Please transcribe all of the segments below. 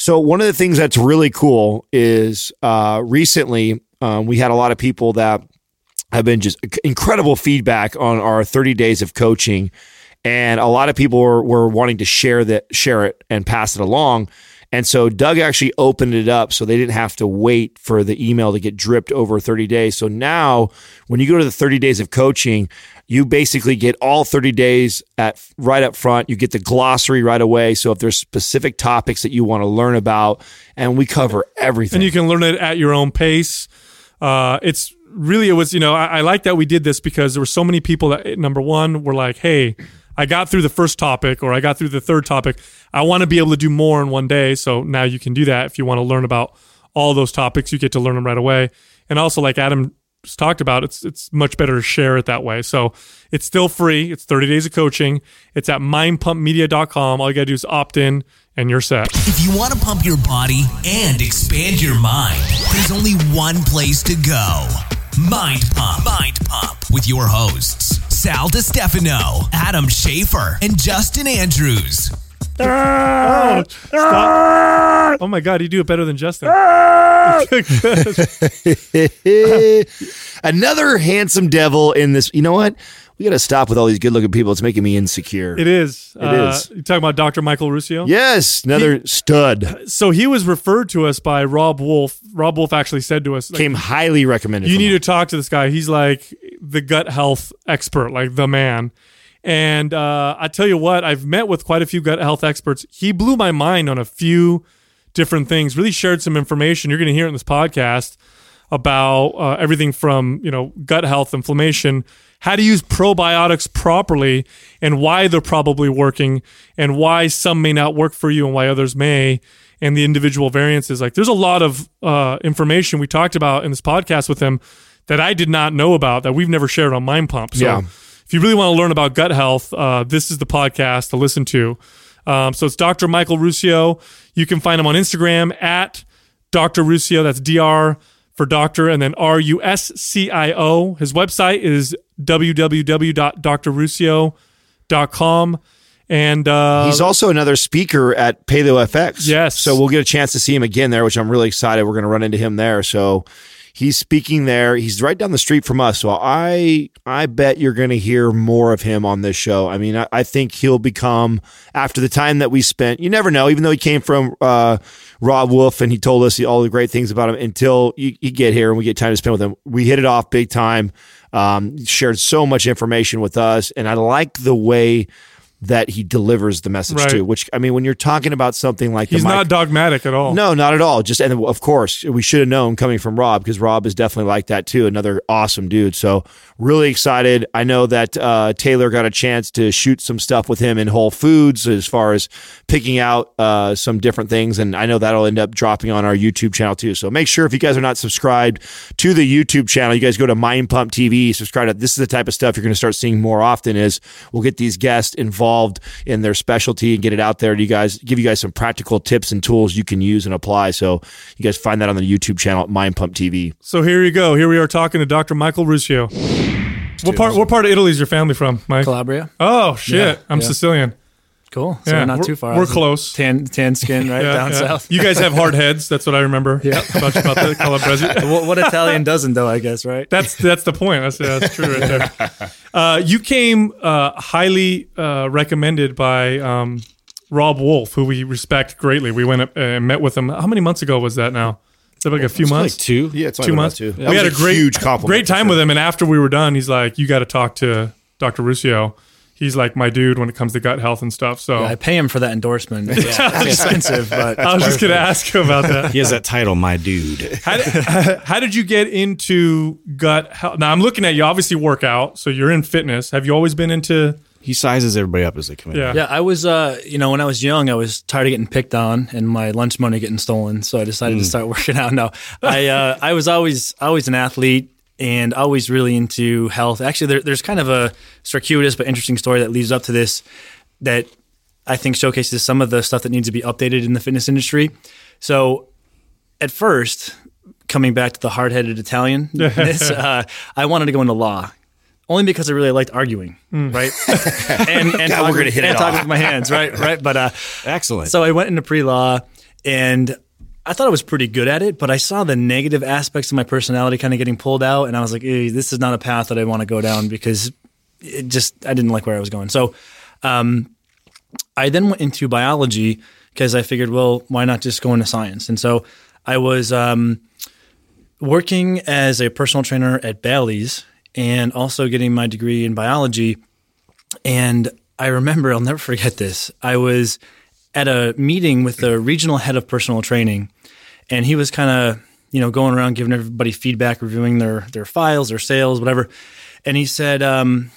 So one of the things that's really cool is uh, recently um, we had a lot of people that have been just incredible feedback on our 30 days of coaching, and a lot of people were, were wanting to share that share it and pass it along. And so Doug actually opened it up so they didn't have to wait for the email to get dripped over 30 days. So now when you go to the 30 days of coaching, you basically get all 30 days at right up front. You get the glossary right away. So if there's specific topics that you want to learn about, and we cover everything. And you can learn it at your own pace. Uh, it's really, it was, you know, I, I like that we did this because there were so many people that, number one, were like, hey, I got through the first topic or I got through the third topic. I want to be able to do more in one day. So now you can do that. If you want to learn about all those topics, you get to learn them right away. And also, like Adam talked about, it's it's much better to share it that way. So it's still free. It's 30 days of coaching. It's at mindpumpmedia.com. All you got to do is opt in and you're set. If you want to pump your body and expand your mind, there's only one place to go. Mind Pump. Mind Pump with your hosts, Sal Stefano, Adam Schafer, and Justin Andrews. Oh, stop. oh my God, you do it better than Justin. Another handsome devil in this. You know what? We got to stop with all these good looking people. It's making me insecure. It is. It is. Uh, you talking about Dr. Michael Ruscio? Yes, another stud. So he was referred to us by Robb Wolf. Robb Wolf actually said to us, like, Came highly recommended. you need him. to talk to this guy. He's like the gut health expert, like the man. And uh, I tell you what, I've met with quite a few gut health experts. He blew my mind on a few different things. Really shared some information. You're going to hear in this podcast about uh, everything from you know gut health, inflammation, how to use probiotics properly, and why they're probably working, and why some may not work for you, and why others may, and the individual variances. Like there's a lot of uh, information we talked about in this podcast with him that I did not know about that we've never shared on Mind Pump. So Yeah. if you really want to learn about gut health, uh, this is the podcast to listen to. Um, so it's Dr. Michael Ruscio. You can find him on Instagram at Dr. Ruscio. That's DR for doctor and then R U S C I O. His website is www.drruscio.com. And uh, He's also another speaker at Paleo FX. Yes. So we'll get a chance to see him again there, which I'm really excited. We're going to run into him there. So he's speaking there. He's right down the street from us. So I I bet you're going to hear more of him on this show. I mean, I, I think he'll become after the time that we spent. You never know. Even though he came from uh, Robb Wolf and he told us all the great things about him, until you, you get here and we get time to spend with him, we hit it off big time. Um, shared so much information with us, and I like the way that he delivers the message Right. to. Which I mean, when you're talking about something like he's mic- not dogmatic at all. no, not at all. Just and of course we should have known coming from Robb because Robb is definitely like that too. Another awesome dude. So really excited. I know that uh, Taylor got a chance to shoot some stuff with him in Whole Foods as far as picking out uh, some different things, and I know that'll end up dropping on our YouTube channel too. So make sure if you guys are not subscribed to the YouTube channel, you guys go to Mind Pump TV, subscribe to. This is the type of stuff you're going to start seeing more often. Is we'll get these guests involved in their specialty and get it out there to you guys, give you guys some practical tips and tools you can use and apply. So you guys find that on the YouTube channel at Mind Pump TV. So here you go. Here we are talking to Dr. Michael Ruscio. What part? What part of Italy is your family from, Mike? Calabria. Oh shit! Yeah, I'm yeah. Sicilian. Cool. So Yeah, we're not we're- too far. we're out. close. Tan tan skin right Yeah, down yeah. south. You guys have hard heads. That's what I remember. Yeah. about, about the Calabrese. what, what Italian doesn't though? I guess right. That's that's the point. That's that's true right there. Uh, you came uh, highly uh, recommended by um, Robb Wolf, who we respect greatly. We went up and met with him. How many months ago was that now? Is that like a few months? Like two. Yeah, it's two months. Too. We had a great, huge compliment. great time with him. And after we were done, he's like, "You got to talk to Dr. Ruscio. He's like my dude when it comes to gut health and stuff." So I pay him for that endorsement. It's, it's expensive, but I was just going to ask you about that. He has that title, my dude. How did, how did you get into gut health? Now I'm looking at you. Obviously, work out, so you're in fitness. Have you always been into? He sizes everybody up as they come in. Yeah. Yeah, I was, uh, you know, when I was young, I was tired of getting picked on and my lunch money getting stolen. So I decided to start working out. No, I, uh, I was always, always an athlete and always really into health. Actually, there, there's kind of a circuitous but interesting story that leads up to this that I think showcases some of the stuff that needs to be updated in the fitness industry. So at first, coming back to the hard-headed Italian, uh, I wanted to go into law. Only because I really liked arguing, right? and and God, we're gonna hit and it talking off. with my hands, right? Right. But uh, Excellent. so I went into pre law, and I thought I was pretty good at it, but I saw the negative aspects of my personality kind of getting pulled out, and I was like, "Eh, "This is not a path that I want to go down because it just I didn't like where I was going." So, um, I then went into biology because I figured, well, why not just go into science? And so I was um, working as a personal trainer at Bally's and also getting my degree in biology. And I remember, I'll never forget this. I was at a meeting with the regional head of personal training, and he was kind of, you know, going around giving everybody feedback, reviewing their their files, their sales, whatever. And he said, um,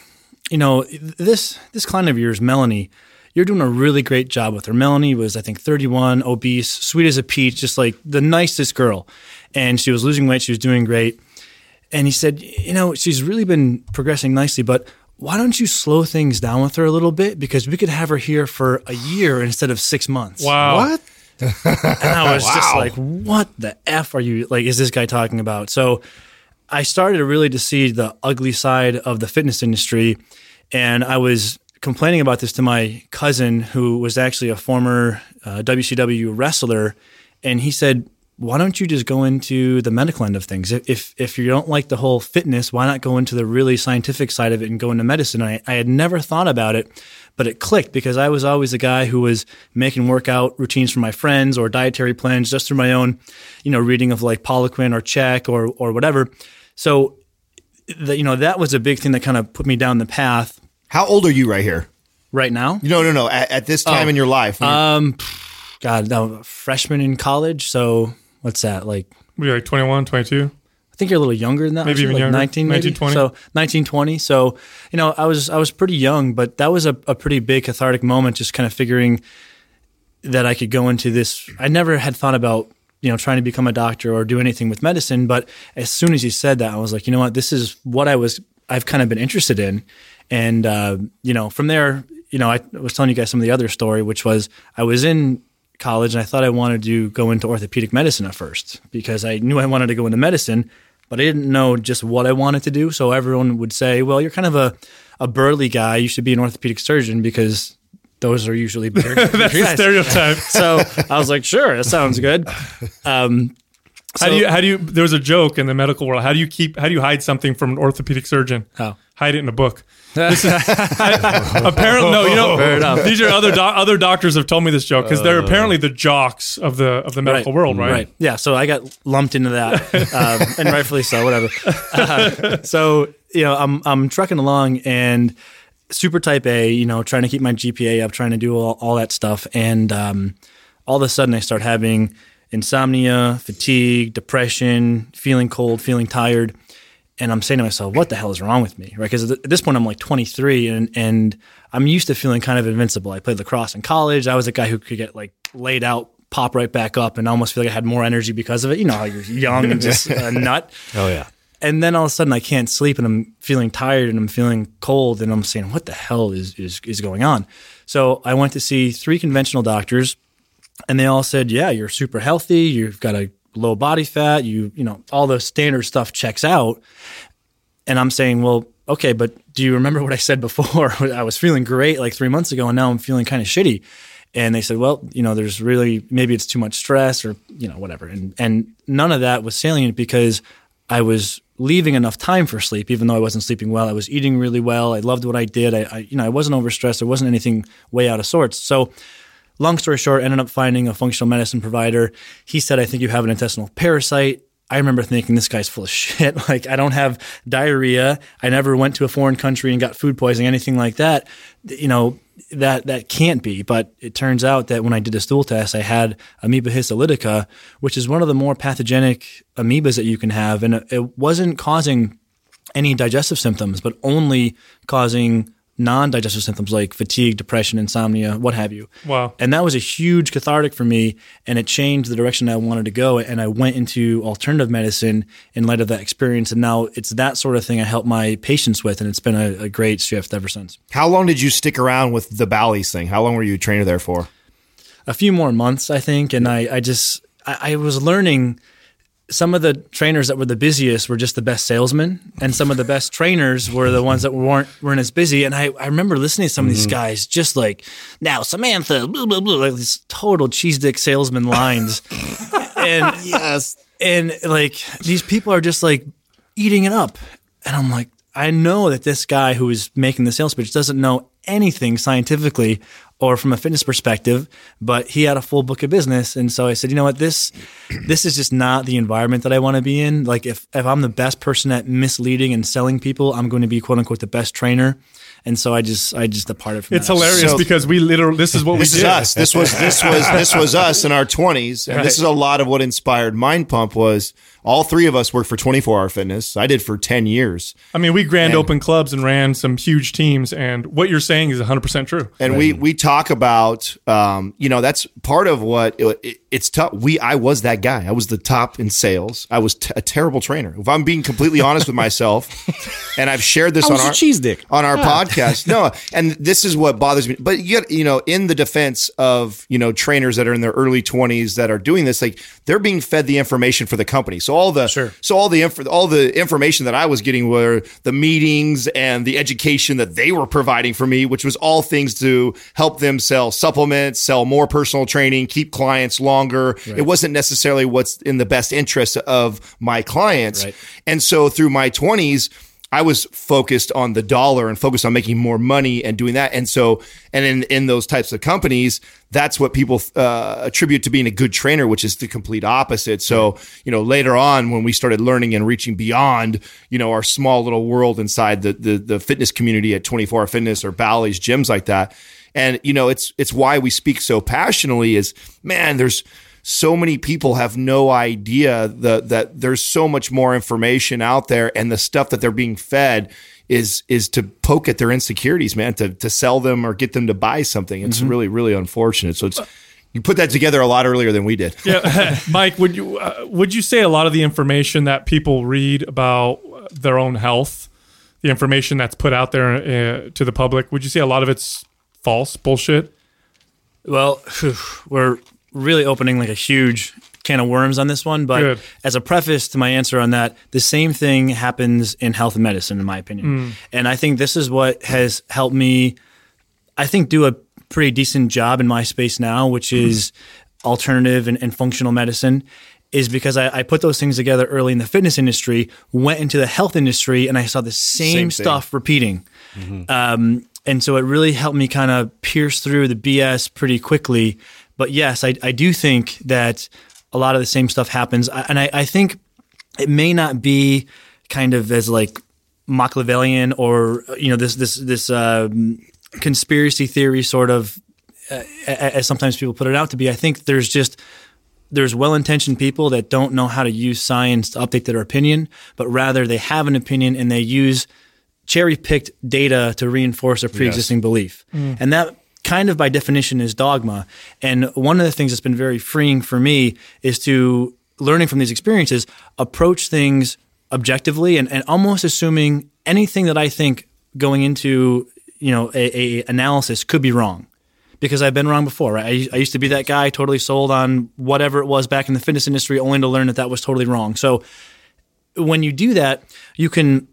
you know, this this client of yours, Melanie, you're doing a really great job with her. Melanie was, I think, 31, obese, sweet as a peach, just like the nicest girl. And she was losing weight. She was doing great. And he said, you know, she's really been progressing nicely, but why don't you slow things down with her a little bit? Because we could have her here for a year instead of six months. Wow. What? And I was just like, what the F are you, like, is this guy talking about? So I started really to see the ugly side of the fitness industry. And I was complaining about this to my cousin, who was actually a former uh, WCW wrestler. And he said, why don't you just go into the medical end of things? If, if, if you don't like the whole fitness, why not go into the really scientific side of it and go into medicine? And I, I had never thought about it, but it clicked because I was always a guy who was making workout routines for my friends or dietary plans just through my own, you know, reading of like Poliquin or Chek or, or whatever. So, the, you know, that was a big thing that kind of put me down the path How old are you right here? right now. No, no, no. At, at this time Oh. in your life, Um, God, no, freshman in college. So what's that like? Were you like 21, 22? I think you're a little younger than that. Maybe even like younger. 19, 19, maybe? 20. So 19, 20. So, you know, I was, I was pretty young, but that was a, a pretty big cathartic moment, just kind of figuring that I could go into this. I never had thought about, you know, trying to become a doctor or do anything with medicine. But as soon as you said that, I was like, you know what, this is what I was, I've kind of been interested in. And, uh, you know, from there, you know, I was telling you guys some of the other story, which was I was in college and I thought I wanted to go into orthopedic medicine at first because I knew I wanted to go into medicine, but I didn't know just what I wanted to do. So everyone would say, well, you're kind of a, a burly guy. You should be an orthopedic surgeon because those are usually bigger. That's the stereotype. So I was like, sure, that sounds good. Um, How do you? How do you? There was a joke in the medical world. How do you keep? How do you hide something from an orthopedic surgeon? How? Hide it in a book. This is, I- apparently, no. You know, Fair enough. these are other doc other doctors have told me this joke because they're apparently the jocks of the of the medical world, right? Yeah. So I got lumped into that, um, and rightfully so. Whatever. Uh, so you know, I'm I'm trucking along and super type A. You know, trying to keep my GPA up, trying to do all, all that stuff, and um, all of a sudden I start having insomnia, fatigue, depression, feeling cold, feeling tired. And I'm saying to myself, what the hell is wrong with me? Right. Because at this point, I'm like 23 and, and I'm used to feeling kind of invincible. I played lacrosse in college. I was a guy who could get like laid out, pop right back up, and almost feel like I had more energy because of it. You know how you're young and just a nut. Oh yeah. And then all of a sudden, I can't sleep and I'm feeling tired and I'm feeling cold. And I'm saying, what the hell is, is, is going on? So I went to see three conventional doctors and they all said, "Yeah, you're super healthy. You've got a low body fat. You, you know, all the standard stuff checks out." And I'm saying, "Well, okay, but do you remember what I said before? I was feeling great like three months ago, and now I'm feeling kind of shitty." And they said, "Well, you know, there's really maybe it's too much stress, or you know, whatever." And and none of that was salient because I was leaving enough time for sleep, even though I wasn't sleeping well. I was eating really well. I loved what I did. I, I you know, I wasn't overstressed. There wasn't anything way out of sorts. So long story short, ended up finding a functional medicine provider. He said, I think you have an intestinal parasite. I remember thinking this guy's full of shit. Like I don't have diarrhea. I never went to a foreign country and got food poisoning, anything like that. You know, that that can't be. But it turns out that when I did a stool test, I had amoeba histolytica, which is one of the more pathogenic amoebas that you can have. And it, it wasn't causing any digestive symptoms, but only causing non-digestive symptoms like fatigue, depression, insomnia, what have you. Wow. And that was a huge cathartic for me, and it changed the direction I wanted to go. And I went into alternative medicine in light of that experience. And now it's that sort of thing I help my patients with, and it's been a, a great shift ever since. how long did you stick around with the Bally's thing? How long were you a trainer there for? a few more months, I think. And I, I just, I, I was learning some of the trainers that were the busiest were just the best salesmen, and some of the best trainers were the ones that weren't weren't as busy. And I, I remember listening to some of these mm-hmm. guys just like now Samantha, blah, blah, blah, like these total cheese dick salesman lines, and Yes. and like these people are just like eating it up, and I'm like, I know that this guy who is making the sales pitch doesn't know anything scientifically or from a fitness perspective, but he had a full book of business, and so I said, you know what, this this is just not the environment that I want to be in. Like if if I'm the best person at misleading and selling people, I'm going to be quote unquote the best trainer. And so I just I just departed from It's that. hilarious So- because we literally this is what we This is did. us. This was this was this was us in our twenties, and this is a lot of what inspired Mind Pump. Was all three of us worked for Twenty Four Hour Fitness. I did for ten years, I mean, we grand open clubs and ran some huge teams, and what you're saying is 100 percent true. and we we talk about um, you know that's part of what it, it's tough. We I was that guy. I was the top in sales. I was t- a terrible trainer. If I'm being completely honest with myself, and I've shared this on our cheese dick. on our podcast. No, and this is what bothers me. But you you know, in the defense of, you know, trainers that are in their early 20s that are doing this, like they're being fed the information for the company. So all the so all the inf- all the information that I was getting were the meetings and the education that they were providing for me, which was all things to help them sell supplements, sell more personal training, keep clients longer. It wasn't necessarily what's in the best interest of my clients. Right. And so through my 20s, I was focused on the dollar and focused on making more money and doing that. And so, and in, in those types of companies, that's what people uh, attribute to being a good trainer, which is the complete opposite. So, you know, later on when we started learning and reaching beyond, you know, our small little world inside the, the, the fitness community at 24 Hour Fitness or Bally's gyms like that. And, you know, it's, it's why we speak so passionately is, man, there's, so many people have no idea the, that there's so much more information out there and the stuff that they're being fed is is to poke at their insecurities man to to sell them or get them to buy something. It's really really unfortunate. So it's you put that together a lot earlier than we did. Yeah, Mike, would you uh, would you say a lot of the information that people read about their own health, the information that's put out there uh, to the public, would you say a lot of it's false bullshit? Well, we're really opening like a huge can of worms on this one. But Good. as a preface to my answer on that, the same thing happens in health and medicine, in my opinion. Hmm. And I think this is what has helped me, I think, do a pretty decent job in my space now, which hmm. is alternative and, and functional medicine. Is because I, I put those things together early in the fitness industry, went into the health industry, and I saw the same, Same stuff repeating. Um, and so it really helped me kind of pierce through the BS pretty quickly. But yes, I, I do think that a lot of the same stuff happens. And I, I think it may not be kind of as like Machiavellian or, you know, this, this, this um, conspiracy theory sort of, uh, as sometimes people put it out to be. I think there's just, there's well-intentioned people that don't know how to use science to update their opinion, but rather they have an opinion and they use cherry-picked data to reinforce a pre-existing belief. Mm. And that kind of by definition is dogma. And one of the things that's been very freeing for me is to learning from these experiences, approach things objectively and, and almost assuming anything that I think going into, you know, a, a analysis could be wrong because I've been wrong before. Right? I, I used to be that guy totally sold on whatever it was back in the fitness industry, only to learn that that was totally wrong. So when you do that, you can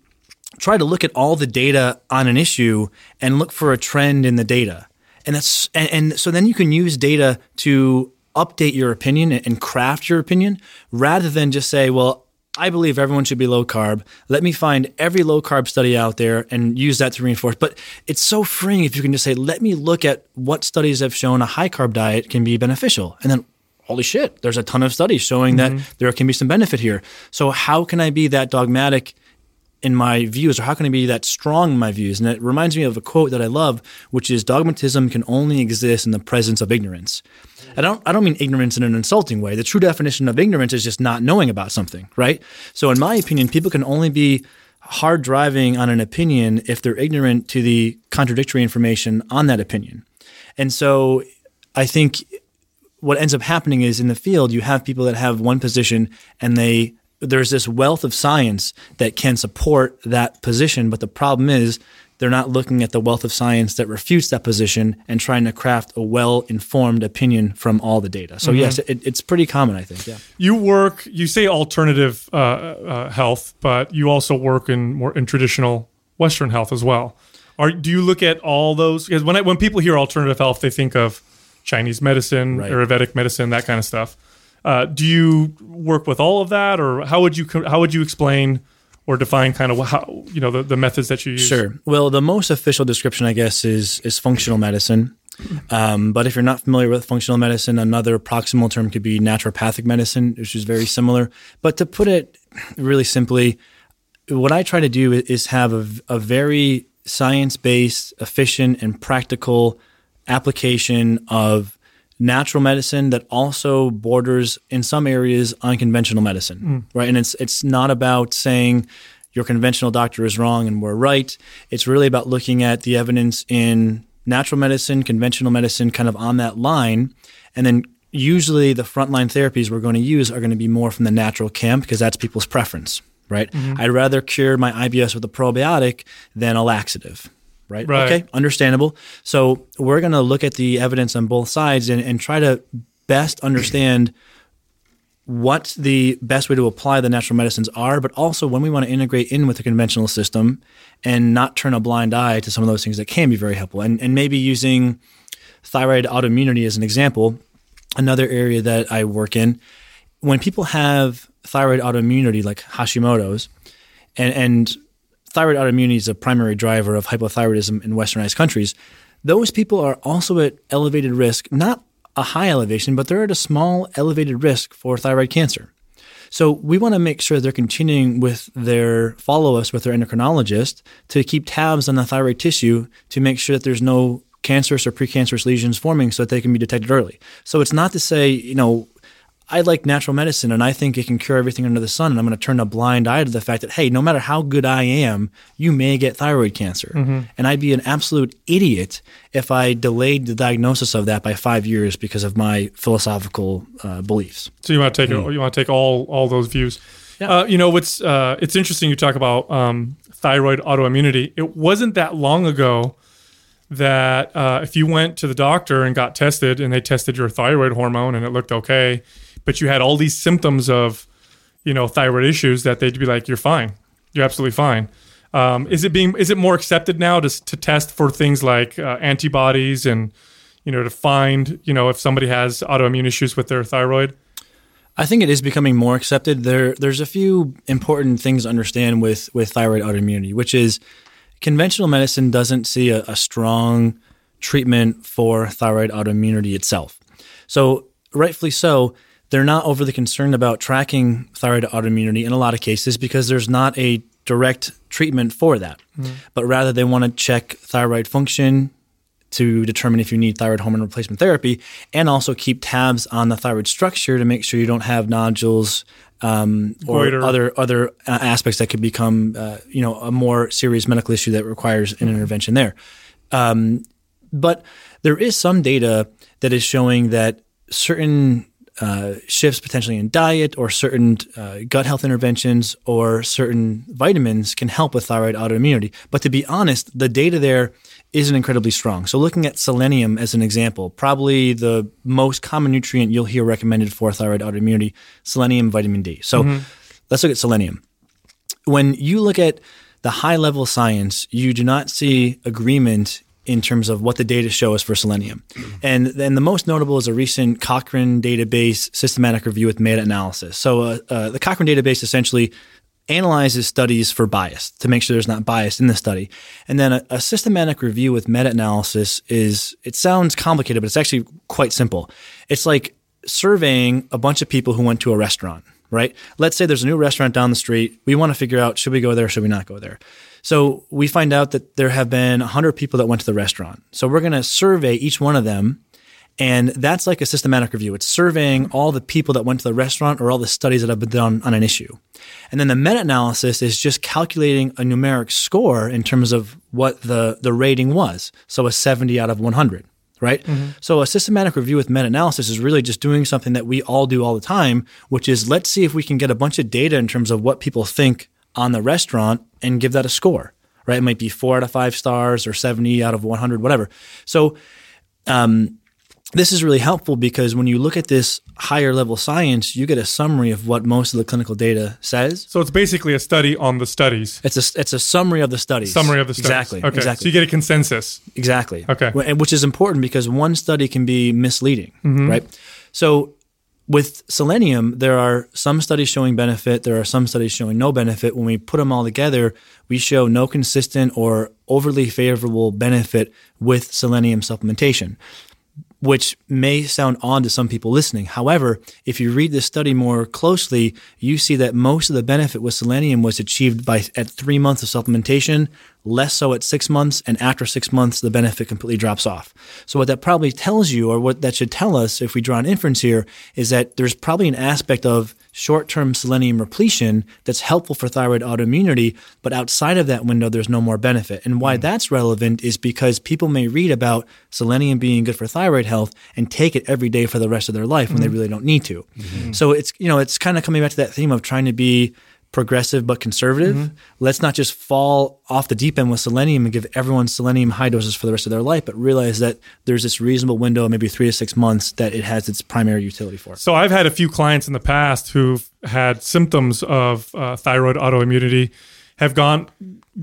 try to look at all the data on an issue and look for a trend in the data. And that's and, and so then you can use data to update your opinion and craft your opinion rather than just say, well, I believe everyone should be low carb. Let me find every low carb study out there and use that to reinforce. But it's so freeing if you can just say, let me look at what studies have shown a high carb diet can be beneficial. And then, holy shit, there's a ton of studies showing that mm-hmm. there can be some benefit here. So, how can I be that dogmatic in my views, or how can I be that strong in my views? And it reminds me of a quote that I love, which is dogmatism can only exist in the presence of ignorance. I don't I don't mean ignorance in an insulting way. The true definition of ignorance is just not knowing about something, right? So in my opinion, people can only be hard driving on an opinion if they're ignorant to the contradictory information on that opinion. And so I think what ends up happening is in the field you have people that have one position and they there's this wealth of science that can support that position but the problem is they're not looking at the wealth of science that refutes that position and trying to craft a well informed opinion from all the data. So, yes, it, it's pretty common, I think. Yeah. You work. You say alternative uh, uh, health, but you also work in more in traditional Western health as well. Are do you look at all those? Because when I, when people hear alternative health, they think of Chinese medicine, Right. Ayurvedic medicine, that kind of stuff. Uh, do you work with all of that, or how would you how would you explain or define kind of how you know the, the methods that you use? Sure. Well, the most official description, I guess, is is functional medicine. Um, but if you're not familiar with functional medicine, another proximal term could be naturopathic medicine, which is very similar. But to put it really simply, what I try to do is have a, a very science based, efficient, and practical application of natural medicine that also borders in some areas on conventional medicine, mm. right? And it's it's not about saying your conventional doctor is wrong and we're right. It's really about looking at the evidence in natural medicine, conventional medicine, kind of on that line, and then usually the frontline therapies we're going to use are going to be more from the natural camp because that's people's preference, right? Mm-hmm. I'd rather cure my IBS with a probiotic than a laxative. Right? Right. Okay. Understandable. So we're going to look at the evidence on both sides and, and try to best understand what the best way to apply the natural medicines are, but also when we want to integrate in with the conventional system and not turn a blind eye to some of those things that can be very helpful. And, and maybe using thyroid autoimmunity as an example, another area that I work in, when people have thyroid autoimmunity like Hashimoto's, and, and thyroid autoimmunity is a primary driver of hypothyroidism in westernized countries, those people are also at elevated risk, not a high elevation, but they're at a small elevated risk for thyroid cancer. So we want to make sure they're continuing with their follow us with their endocrinologist to keep tabs on the thyroid tissue to make sure that there's no cancerous or precancerous lesions forming so that they can be detected early. So it's not to say, you know, I like natural medicine and I think it can cure everything under the sun. And I'm going to turn a blind eye to the fact that, hey, no matter how good I am, you may get thyroid cancer. And I'd be an absolute idiot if I delayed the diagnosis of that by five years because of my philosophical uh, beliefs. So you want to take you want to take all all those views. Yeah. Uh, you know, it's uh, it's interesting you talk about um, thyroid autoimmunity. It wasn't that long ago that uh, if you went to the doctor and got tested and they tested your thyroid hormone and it looked okay, but you had all these symptoms of you know thyroid issues, that they'd be like, "You're fine. You're absolutely fine." Um, is it being is it more accepted now to to test for things like uh, antibodies and you know to find you know if somebody has autoimmune issues with their thyroid? I think it is becoming more accepted. There, there's a few important things to understand with with thyroid autoimmunity, which is conventional medicine doesn't see a, a strong treatment for thyroid autoimmunity itself. So, rightfully so, they're not overly concerned about tracking thyroid autoimmunity in a lot of cases because there's not a direct treatment for that. But rather, they want to check thyroid function to determine if you need thyroid hormone replacement therapy and also keep tabs on the thyroid structure to make sure you don't have nodules um, or Goiter. other other uh, aspects that could become uh, you know a more serious medical issue that requires an intervention there. Um, but there is some data that is showing that certain uh, shifts potentially in diet or certain uh, gut health interventions or certain vitamins can help with thyroid autoimmunity. But to be honest, the data there isn't incredibly strong. So looking at selenium as an example, probably the most common nutrient you'll hear recommended for thyroid autoimmunity, selenium, vitamin D. So let's look at selenium when you look at the high level science, you do not see agreement in terms of what the data show us for selenium. And then the most notable is a recent Cochrane database systematic review with meta analysis. So uh, uh, the Cochrane database essentially analyzes studies for bias to make sure there's not bias in the study. And then a, a systematic review with meta analysis is, it sounds complicated, but it's actually quite simple. It's like surveying a bunch of people who went to a restaurant, right? Let's say there's a new restaurant down the street. We want to figure out should we go there, should we not go there? So we find out that there have been 100 people that went to the restaurant. So we're going to survey each one of them. And that's like a systematic review. It's surveying all the people that went to the restaurant or all the studies that have been done on an issue. And then the meta analysis is just calculating a numeric score in terms of what the, the rating was. So a 70 out of 100 right? Mm-hmm. So a systematic review with meta-analysis is really just doing something that we all do all the time, which is let's see if we can get a bunch of data in terms of what people think on the restaurant and give that a score. Right? It might be four out of five stars or 70 out of 100, whatever. So, um, this is really helpful because when you look at this higher level science, you get a summary of what most of the clinical data says. So it's basically a study on the studies. It's a it's a summary of the studies. Summary of the studies. Exactly. Okay. Exactly. So you get a consensus. Exactly. Okay. Which is important because one study can be misleading, Mm-hmm. right? So with selenium, there are some studies showing benefit, there are some studies showing no benefit. When we put them all together, we show no consistent or overly favorable benefit with selenium supplementation which may sound odd to some people listening. However, if you read this study more closely, you see that most of the benefit with selenium was achieved by at three months of supplementation, less so at six months, and after six months, the benefit completely drops off. So what that probably tells you, or what that should tell us, if we draw an inference here, is that there's probably an aspect of short-term selenium repletion that's helpful for thyroid autoimmunity, but outside of that window, there's no more benefit. And why hmm. that's relevant is because people may read about selenium being good for thyroid health and take it every day for the rest of their life when they hmm. really don't need to. Hmm. So it's you know it's kind of coming back to that theme of trying to be progressive but conservative. Let's not just fall off the deep end with selenium and give everyone selenium high doses for the rest of their life, but realize that there's this reasonable window, maybe three to six months, that it has its primary utility for. So I've had a few clients in the past who've had symptoms of uh, thyroid autoimmunity, have gone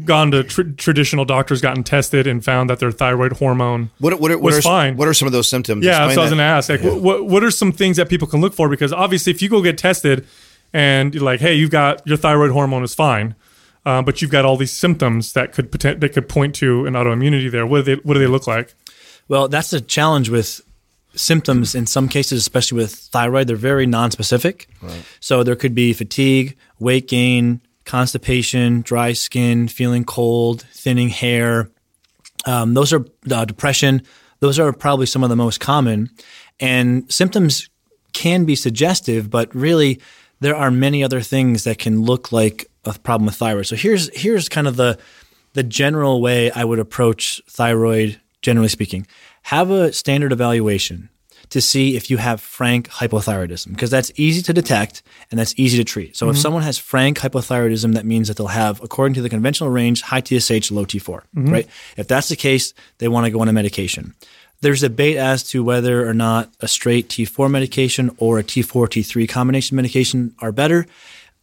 gone to tr- traditional doctors, gotten tested, and found that their thyroid hormone What what, what was are fine. what are some of those symptoms? Yeah, Explain so I was that. going to ask, like, what, what what are some things that people can look for? Because obviously, if you go get tested and you're like, hey, you've got your thyroid hormone is fine, uh, but you've got all these symptoms that could potent- that could point to an autoimmunity there. What do they what do they look like? Well, that's the challenge with symptoms in some cases, especially with thyroid. They're very non-specific. So there could be fatigue, weight gain, constipation, dry skin, feeling cold, thinning hair. Um, those are uh, depression. Those are probably some of the most common. And symptoms can be suggestive, but really there are many other things that can look like a problem with thyroid. So here's here's kind of the the general way I would approach thyroid, generally speaking. Have a standard evaluation to see if you have frank hypothyroidism, because that's easy to detect and that's easy to treat. So if mm-hmm. someone has frank hypothyroidism, that means that they'll have, according to the conventional range, high TSH, low T4, mm-hmm. right? If that's the case, they want to go on a medication. There's debate as to whether or not a straight T4 medication or a T4 T3 combination medication are better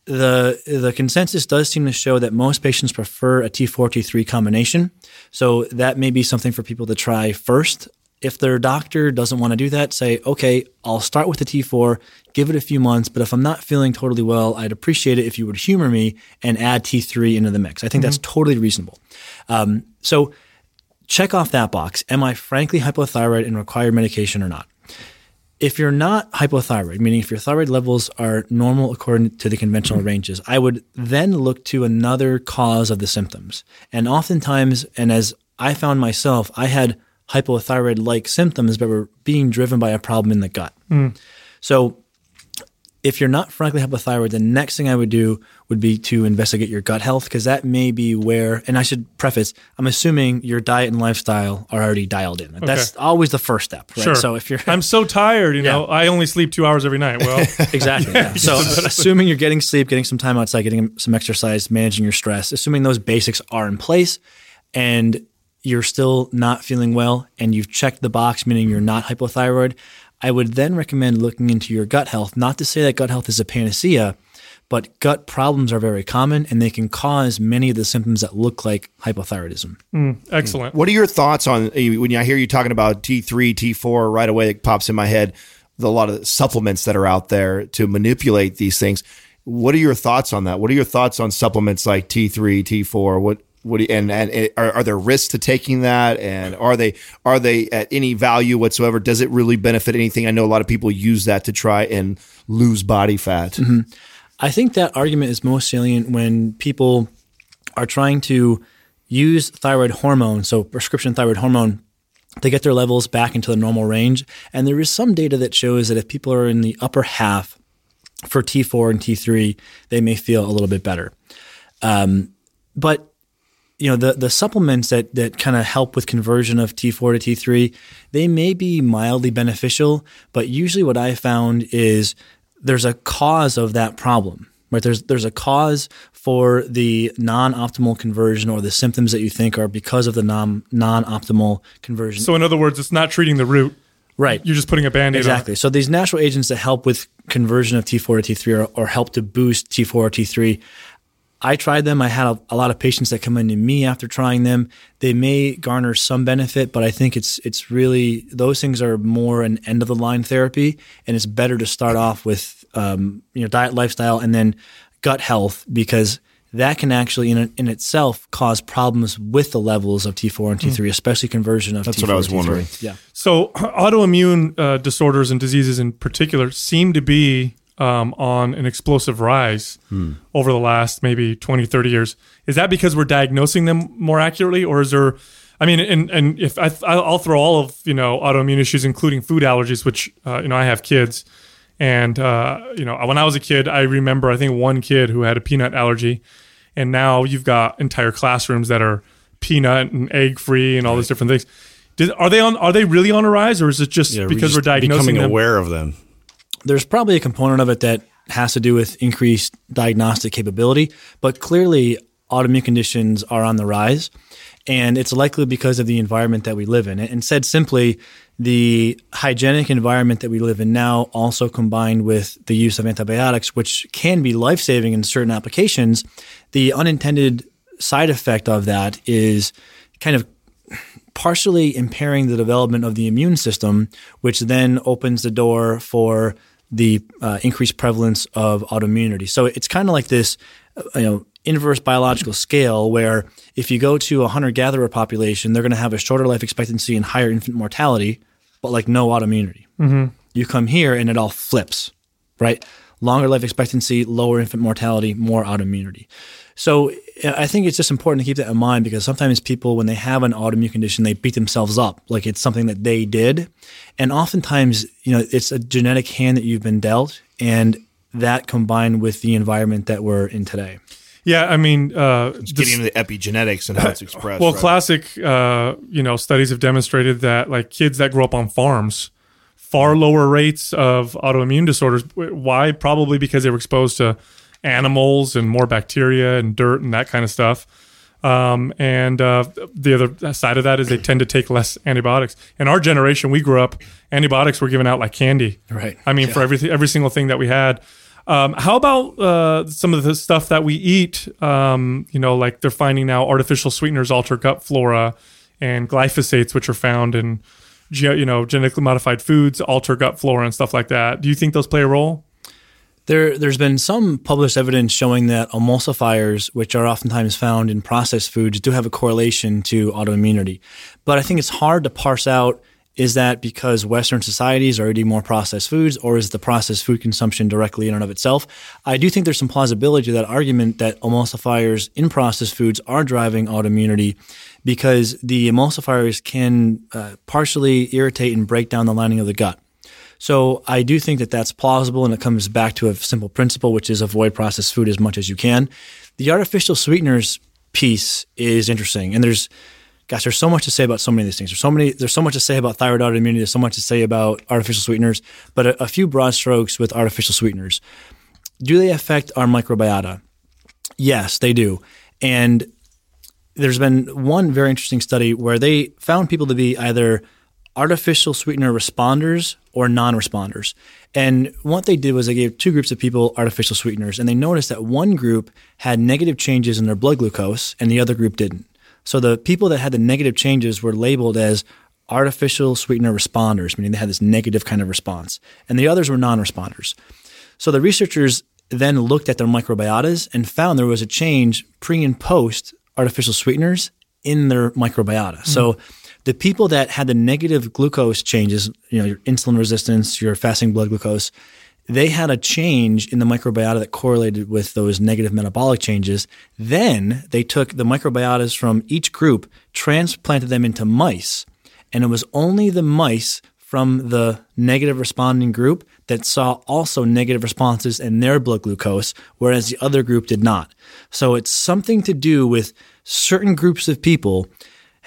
the the consensus does seem to show that most patients prefer a T4 T3 combination. So that may be something for people to try first. If their doctor doesn't want to do that, say, okay, I'll start with the T4, give it a few months, but if I'm not feeling totally well, I'd appreciate it if you would humor me and add T3 into the mix. I think that's totally reasonable. Um, so check off that box. Am I frankly hypothyroid and require medication or not? if you're not hypothyroid, meaning if your thyroid levels are normal according to the conventional mm-hmm. ranges, I would then look to another cause of the symptoms. And oftentimes, and as I found myself, I had hypothyroid like symptoms, but were being driven by a problem in the gut. Mm. So if you're not frankly hypothyroid, the next thing I would do would be to investigate your gut health because that may be where, and I should preface, I'm assuming your diet and lifestyle are already dialed in. That's always the first step, right? Sure. So if you're, I'm so tired, you know, I only sleep two hours every night. Well, Exactly. yeah. So, assuming you're getting sleep, getting some time outside, getting some exercise, managing your stress, assuming those basics are in place and you're still not feeling well and you've checked the box, meaning you're not hypothyroid, I would then recommend looking into your gut health. Not to say that gut health is a panacea, but gut problems are very common and they can cause many of the symptoms that look like hypothyroidism. Mm, excellent. What are your thoughts on eh, when I hear you talking about T3, T4 right away? It pops in my head. A lot of supplements that are out there to manipulate these things. What are your thoughts on that? What are your thoughts on supplements like T3, T4? What what do you, and and are, are there risks to taking that? And are they are they at any value whatsoever? Does it really benefit anything? I know a lot of people use that to try and lose body fat. I think that argument is most salient when people are trying to use thyroid hormone, so prescription thyroid hormone, to get their levels back into the normal range. And there is some data that shows that if people are in the upper half for T4 and T3, they may feel a little bit better. Um, but you know the the supplements that that kind of help with conversion of T4 to T3, they may be mildly beneficial, but usually what I found is there's a cause of that problem, right? There's there's a cause for the non-optimal conversion or the symptoms that you think are because of the non non-optimal conversion. So in other words, it's not treating the root. right. You're just putting a band-aid Exactly. So these natural agents that help with conversion of T4 to T3 or, or help to boost T4 or T3, I tried them. I had a, a lot of patients that come into me after trying them. They may garner some benefit, but I think it's it's really those things are more an end of the line therapy, and it's better to start off with um, you know diet, lifestyle, and then gut health because that can actually in, in itself cause problems with the levels of T4 and T3, especially conversion of That's T4 what I was wondering. Yeah. So autoimmune uh, disorders and diseases in particular seem to be um, on an explosive rise over the last maybe 20, 30 years. Is that because we're diagnosing them more accurately, or is there? I mean, and and if I, I'll throw all of you know autoimmune issues, including food allergies, which uh, you know I have kids, and uh, you know when I was a kid, I remember I think one kid who had a peanut allergy, and now you've got entire classrooms that are peanut and egg free and all these different things. Did, are they on? Are they really on a rise, or is it just Yeah, because just we're diagnosing becoming them? aware of them. There's probably a component of it that has to do with increased diagnostic capability, but clearly autoimmune conditions are on the rise. And it's likely because of the environment that we live in. And said simply, the hygienic environment that we live in now, also combined with the use of antibiotics, which can be life saving in certain applications, the unintended side effect of that is kind of partially impairing the development of the immune system, which then opens the door for the uh, increased prevalence of autoimmunity. So it's kind of like this, uh, you know, inverse biological scale where if you go to a hunter gatherer population, they're going to have a shorter life expectancy and higher infant mortality, but like no autoimmunity. You come here and it all flips, right? Longer life expectancy, lower infant mortality, more autoimmunity. So I think it's just important to keep that in mind because sometimes people, when they have an autoimmune condition, they beat themselves up like it's something that they did, and oftentimes, you know, it's a genetic hand that you've been dealt, and that combined with the environment that we're in today. Yeah, I mean, uh, this- Getting into the epigenetics and how it's expressed. well, right? classic, uh, you know, studies have demonstrated that like kids that grow up on farms, far lower rates of autoimmune disorders. Why? Probably because they were exposed to animals and more bacteria and dirt and that kind of stuff. Um, and uh, the other side of that is they tend to take less antibiotics. In our generation, we grew up, antibiotics were given out like candy. Right. I mean, for everything, every single thing that we had. Um, how about uh, some of the stuff that we eat? Um, you know, like they're finding now artificial sweeteners alter gut flora, and glyphosates, which are found in, you know, genetically modified foods, alter gut flora and stuff like that. Do you think those play a role? There, there's been some published evidence showing that emulsifiers, which are oftentimes found in processed foods, do have a correlation to autoimmunity. But I think it's hard to parse out is that because Western societies are eating more processed foods, or is the processed food consumption directly in and of itself? I do think there's some plausibility to that argument that emulsifiers in processed foods are driving autoimmunity because the emulsifiers can uh, partially irritate and break down the lining of the gut. So I do think that that's plausible, and it comes back to a simple principle, which is avoid processed food as much as you can. The artificial sweeteners piece is interesting, and there's, gosh, there's so much to say about so many of these things. There's so many, there's so much to say about thyroid autoimmunity. There's so much to say about artificial sweeteners, but a, a few broad strokes with artificial sweeteners. Do they affect our microbiota? Yes, they do, and there's been one very interesting study where they found people to be either artificial sweetener responders or non-responders. And what they did was they gave two groups of people artificial sweeteners and they noticed that one group had negative changes in their blood glucose and the other group didn't. So the people that had the negative changes were labeled as artificial sweetener responders, meaning they had this negative kind of response. And the others were non-responders. So the researchers then looked at their microbiotas and found there was a change pre and post artificial sweeteners in their microbiota. So mm-hmm. The people that had the negative glucose changes, you know, your insulin resistance, your fasting blood glucose, they had a change in the microbiota that correlated with those negative metabolic changes. Then they took the microbiotas from each group, transplanted them into mice, and it was only the mice from the negative responding group that saw also negative responses in their blood glucose, whereas the other group did not. So it's something to do with certain groups of people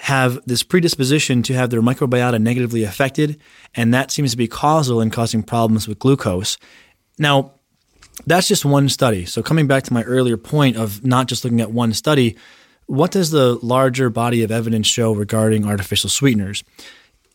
have this predisposition to have their microbiota negatively affected, and that seems to be causal in causing problems with glucose. Now, that's just one study. So coming back to my earlier point of not just looking at one study, what does the larger body of evidence show regarding artificial sweeteners?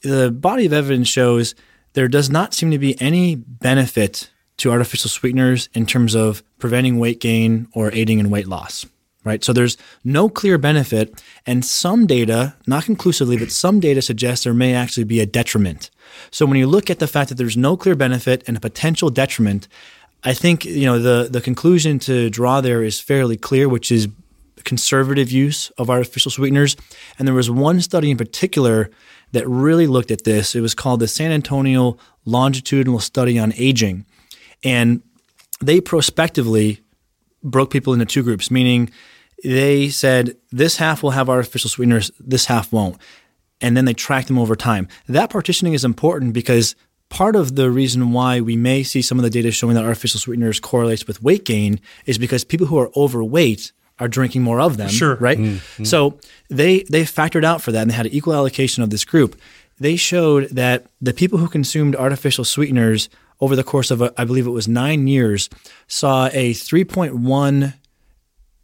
The body of evidence shows there does not seem to be any benefit to artificial sweeteners in terms of preventing weight gain or aiding in weight loss. Right. So there's no clear benefit, and some data, not conclusively, but some data suggests there may actually be a detriment. So when you look at the fact that there's no clear benefit and a potential detriment, I think you know the the conclusion to draw there is fairly clear, which is conservative use of artificial sweeteners. And there was one study in particular that really looked at this. It was called the San Antonio Longitudinal Study on Aging, and they prospectively broke people into two groups, meaning they said this half will have artificial sweeteners, this half won't. And then they tracked them over time. That partitioning is important because part of the reason why we may see some of the data showing that artificial sweeteners correlates with weight gain is because people who are overweight are drinking more of them. Sure. Right. Mm-hmm. So they they factored out for that and they had an equal allocation of this group. They showed that the people who consumed artificial sweeteners over the course of a, I believe it was nine years saw a 3.1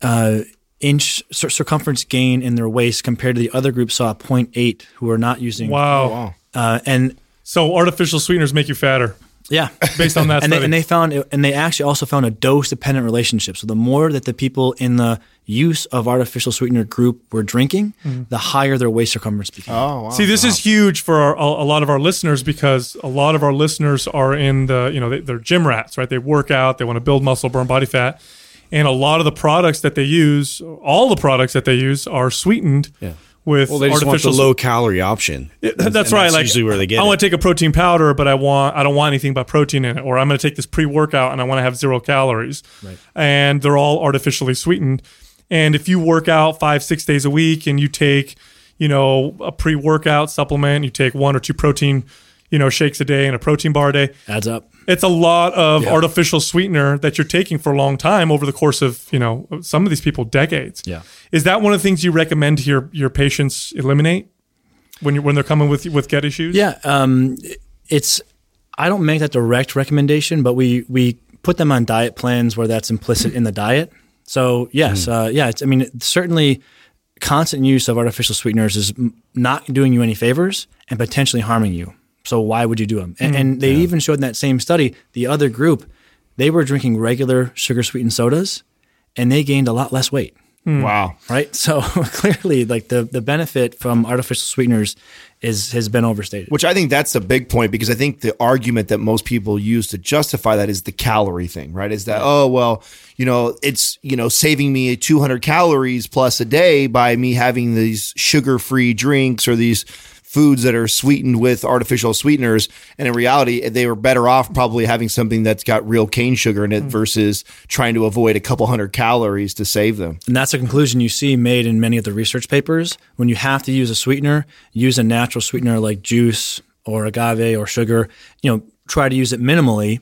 uh, inch circumference gain in their waist compared to the other group saw 0.8 who are not using. Wow. Oh. Uh, and so artificial sweeteners make you fatter. Yeah, based on that, and they, and they, found, and they actually also found a dose-dependent relationship. So the more that the people in the use of artificial sweetener group were drinking, mm-hmm. the higher their waist circumference became. Oh, wow. see, this wow. is huge for our, a lot of our listeners because a lot of our listeners are in the, you know, they, they're gym rats, right? They work out, they want to build muscle, burn body fat, and a lot of the products that they use, all the products that they use, are sweetened. Yeah with well, they just artificial want the low calorie option. Yeah, that's and right. That's like usually where they get. I it. want to take a protein powder, but I want I don't want anything but protein in it, or I'm going to take this pre workout and I want to have zero calories, right. and they're all artificially sweetened. And if you work out five six days a week and you take, you know, a pre workout supplement, you take one or two protein, you know, shakes a day and a protein bar a day, adds up it's a lot of yeah. artificial sweetener that you're taking for a long time over the course of you know some of these people decades. Yeah, is that one of the things you recommend to your your patients eliminate when you when they're coming with with gut issues? Yeah, um, it's I don't make that direct recommendation, but we we put them on diet plans where that's implicit in the diet. So yes, mm. uh, yeah, I mean certainly constant use of artificial sweeteners is not doing you any favors and potentially harming you. So why would you do them? And, mm, and they yeah. even showed in that same study the other group they were drinking regular sugar sweetened sodas and they gained a lot less weight. Mm. Wow. Right? So clearly like the the benefit from artificial sweeteners is has been overstated. Which I think that's the big point because I think the argument that most people use to justify that is the calorie thing, right? Is that oh well, you know, it's, you know, saving me 200 calories plus a day by me having these sugar-free drinks or these foods that are sweetened with artificial sweeteners. And in reality, they were better off probably having something that's got real cane sugar in it mm. versus trying to avoid a couple hundred calories to save them. And that's a conclusion you see made in many of the research papers. When you have to use a sweetener, use a natural sweetener like juice or agave or sugar. You know, try to use it minimally.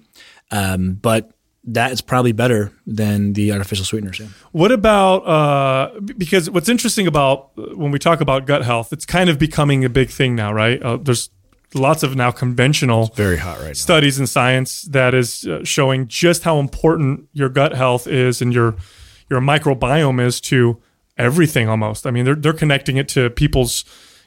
Um, but that is probably better than the artificial sweeteners. Yeah. What about uh, because what's interesting about uh, when we talk about gut health, it's kind of becoming a big thing now, right? Uh, there's lots of now conventional it's very hot right studies in science that is uh, showing just how important your gut health is and your your microbiome is to everything almost. I mean, they're they're connecting it to people's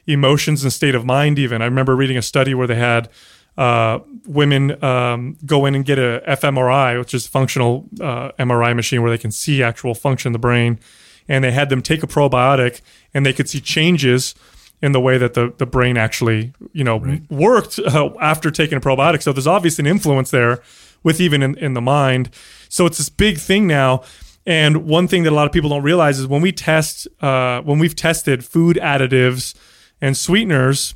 emotions and state of mind even. I remember reading a study where they had uh, women um, go in and get a fMRI, which is a functional uh, MRI machine where they can see actual function in the brain, and they had them take a probiotic, and they could see changes in the way that the, the brain actually you know right. worked uh, after taking a probiotic. So there's obviously an influence there with even in, in the mind. So it's this big thing now. And one thing that a lot of people don't realize is when we test, uh, when we've tested food additives and sweeteners,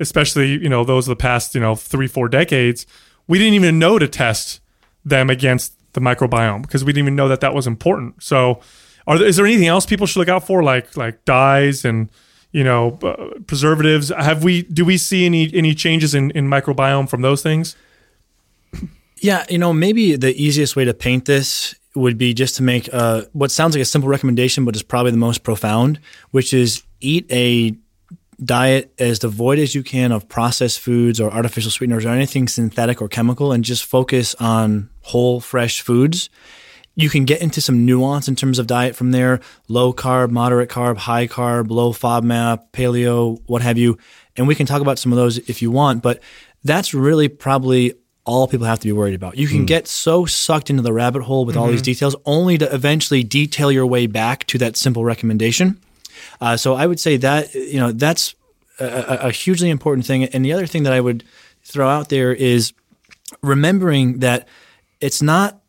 especially you know those of the past you know three four decades, we didn't even know to test them against the microbiome because we didn't even know that that was important. So, are there, is there anything else people should look out for, like like dyes and you know uh, preservatives? Have we do we see any any changes in in microbiome from those things? Yeah, you know, maybe the easiest way to paint this would be just to make uh, what sounds like a simple recommendation, but is probably the most profound, which is eat a diet as devoid as you can of processed foods or artificial sweeteners or anything synthetic or chemical and just focus on whole, fresh foods. You can get into some nuance in terms of diet from there low carb, moderate carb, high carb, low FODMAP, paleo, what have you. And we can talk about some of those if you want, but that's really probably all people have to be worried about. You can hmm. get so sucked into the rabbit hole with all these mm-hmm. details only to eventually detail your way back to that simple recommendation. Uh, so I would say that, you know, that's a, a hugely important thing. And the other thing that I would throw out there is remembering that it's not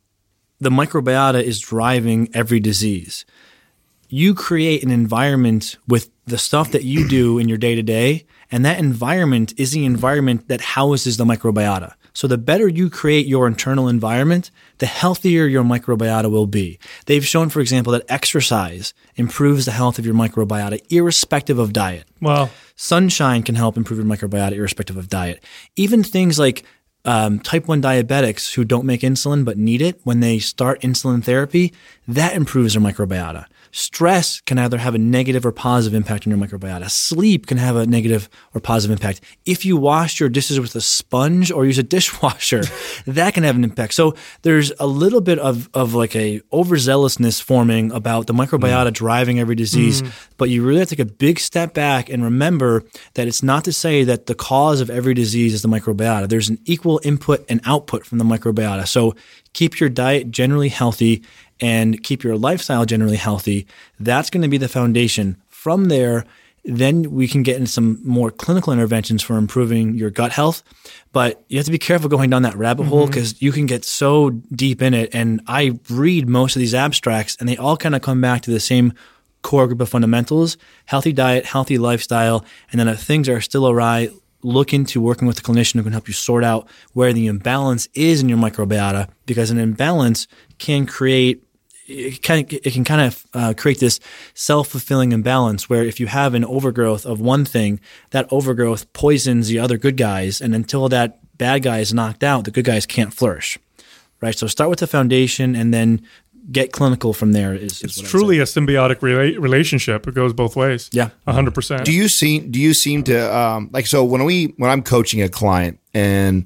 the microbiota is driving every disease. You create an environment with the stuff that you do in your day to day, and that environment is the environment that houses the microbiota. So the better you create your internal environment, the healthier your microbiota will be. They've shown, for example, that exercise improves the health of your microbiota irrespective of diet. Well, Sunshine can help improve your microbiota irrespective of diet. Even things like um, type 1 diabetics who don't make insulin but need it, when they start insulin therapy, that improves their microbiota. Stress can either have a negative or positive impact on your microbiota. Sleep can have a negative or positive impact. If you wash your dishes with a sponge or use a dishwasher, that can have an impact. So there's a little bit of, of like a overzealousness forming about the microbiota mm. driving every disease, mm. but you really have to take a big step back and remember that it's not to say that the cause of every disease is the microbiota. There's an equal input and output from the microbiota. So keep your diet generally healthy and keep your lifestyle generally healthy. That's going to be the foundation. From there, then we can get into some more clinical interventions for improving your gut health. But you have to be careful going down that rabbit hole mm-hmm. because you can get so deep in it. And I read most of these abstracts and they all kind of come back to the same core group of fundamentals healthy diet, healthy lifestyle. And then if things are still awry, look into working with a clinician who can help you sort out where the imbalance is in your microbiota because an imbalance can create it can, it can kind of uh, create this self-fulfilling imbalance where if you have an overgrowth of one thing, that overgrowth poisons the other good guys, and until that bad guy is knocked out, the good guys can't flourish. Right. So start with the foundation, and then get clinical from there. Is, is it's what I'd truly a symbiotic rela- relationship. It goes both ways. Yeah. hundred percent. do you seem do you seem to um, like so when we when I'm coaching a client and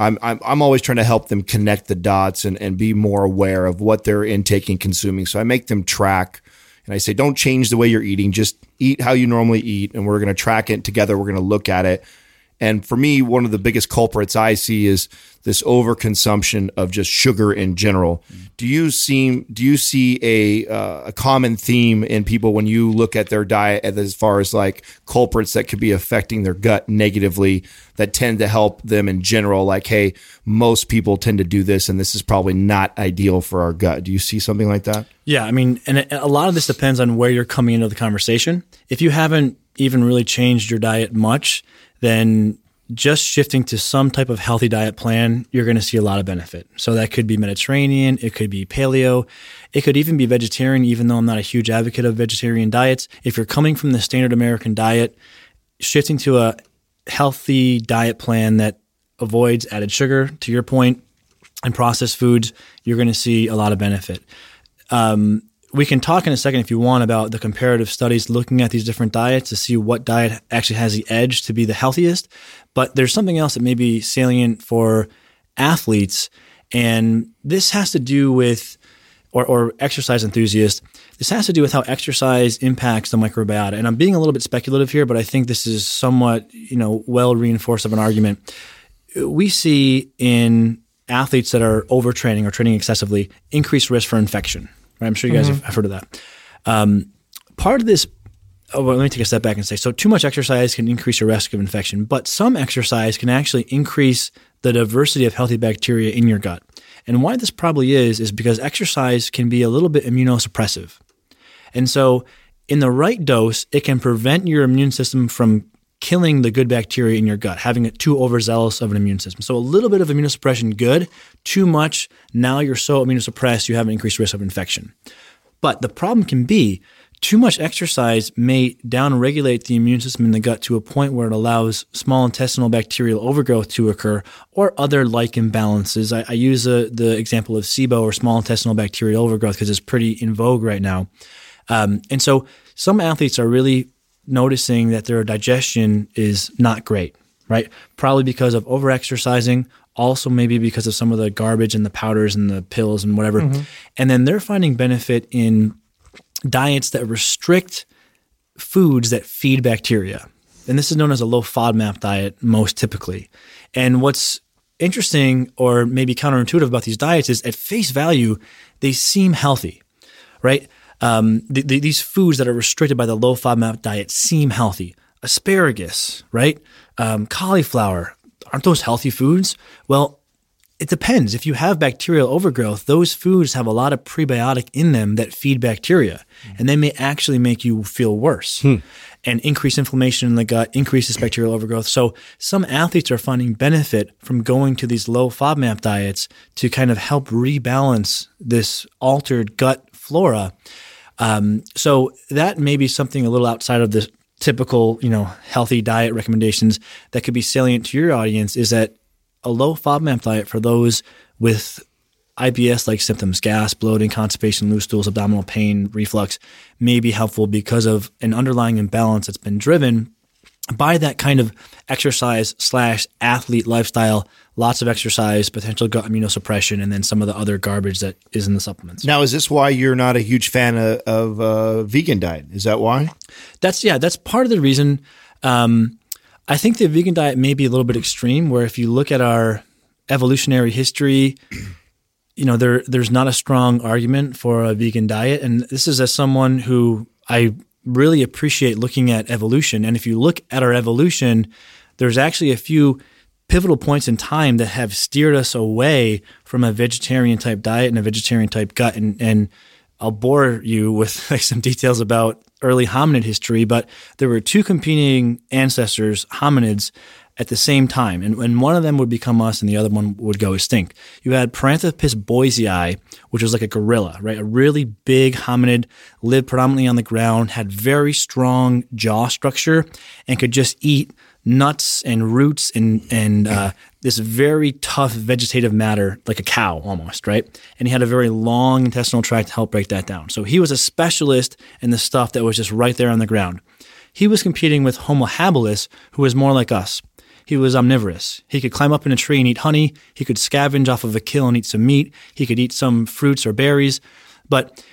I'm, I'm I'm always trying to help them connect the dots and, and be more aware of what they're intaking and consuming. So I make them track and I say, don't change the way you're eating, just eat how you normally eat, and we're going to track it together. We're going to look at it. And for me, one of the biggest culprits I see is this overconsumption of just sugar in general. Do you seem do you see a uh, a common theme in people when you look at their diet as far as like culprits that could be affecting their gut negatively that tend to help them in general? Like, hey, most people tend to do this, and this is probably not ideal for our gut. Do you see something like that? Yeah, I mean, and a lot of this depends on where you're coming into the conversation. If you haven't even really changed your diet much, then just shifting to some type of healthy diet plan, you're going to see a lot of benefit. So that could be Mediterranean, it could be paleo, it could even be vegetarian, even though I'm not a huge advocate of vegetarian diets. If you're coming from the standard American diet, shifting to a healthy diet plan that avoids added sugar, to your point, and processed foods, you're going to see a lot of benefit um, we can talk in a second if you want about the comparative studies looking at these different diets to see what diet actually has the edge to be the healthiest. But there's something else that may be salient for athletes, and this has to do with, or, or exercise enthusiasts, this has to do with how exercise impacts the microbiota. And I'm being a little bit speculative here, but I think this is somewhat, you know, well reinforced of an argument. We see in athletes that are overtraining or training excessively increased risk for infection. Right? I'm sure you guys have, have heard of that. Um, part of this, oh, well, let me take a step back and say so, too much exercise can increase your risk of infection, but some exercise can actually increase the diversity of healthy bacteria in your gut. And why this probably is, is because exercise can be a little bit immunosuppressive. And so, in the right dose, it can prevent your immune system from killing the good bacteria in your gut, having it too overzealous of an immune system. So, a little bit of immunosuppression, good. Too much, now you're so immunosuppressed, you have an increased risk of infection. But the problem can be too much exercise may downregulate the immune system in the gut to a point where it allows small intestinal bacterial overgrowth to occur or other like imbalances. I, I use uh the example of SIBO or small intestinal bacterial overgrowth because it's pretty in vogue right now. Um, and so some athletes are really noticing that their digestion is not great, right? Probably because of overexercising also maybe because of some of the garbage and the powders and the pills and whatever. Mm-hmm. And then they're finding benefit in diets that restrict foods that feed bacteria. And this is known as a low FODMAP diet most typically. And what's interesting or maybe counterintuitive about these diets is at face value, they seem healthy, right? Um, the, the, these foods that are restricted by the low FODMAP diet seem healthy. Asparagus, right? Um, cauliflower, aren't those healthy foods? Well, it depends. If you have bacterial overgrowth, those foods have a lot of prebiotic in them that feed bacteria, and they may actually make you feel worse and increase inflammation in the gut, increases bacterial overgrowth. So some athletes are finding benefit from going to these low FODMAP diets to kind of help rebalance this altered gut flora. Um, so that may be something a little outside of the typical, you know, healthy diet recommendations that could be salient to your audience is that a low FODMAP diet for those with IBS like symptoms, gas, bloating, constipation, loose stools, abdominal pain, reflux may be helpful because of an underlying imbalance that's been driven by that kind of exercise slash athlete lifestyle, lots of exercise, potential gut immunosuppression, and then some of the other garbage that is in the supplements. Now, is this why you're not a huge fan of, of uh, vegan diet? Is that why? That's yeah, that's part of the reason. Um, I think the vegan diet may be a little bit extreme. Where if you look at our evolutionary history, you know there there's not a strong argument for a vegan diet, and this is as someone who I really appreciate looking at evolution. And if you look at our evolution, there's actually a few pivotal points in time that have steered us away from a vegetarian type diet and a vegetarian type gut. And, and I'll bore you with like some details about early hominid history, but there were two competing ancestors, hominids, at the same time, and, and one of them would become us, and the other one would go extinct. You had Paranthropus boisei, which was like a gorilla, right? A really big hominid, lived predominantly on the ground, had very strong jaw structure, and could just eat nuts and roots and and uh, this very tough vegetative matter, like a cow almost, right? And he had a very long intestinal tract to help break that down. So he was a specialist in the stuff that was just right there on the ground. He was competing with Homo habilis, who was more like us. He was omnivorous. He could climb up in a tree and eat honey. He could scavenge off of a kill and eat some meat. He could eat some fruits or berries. But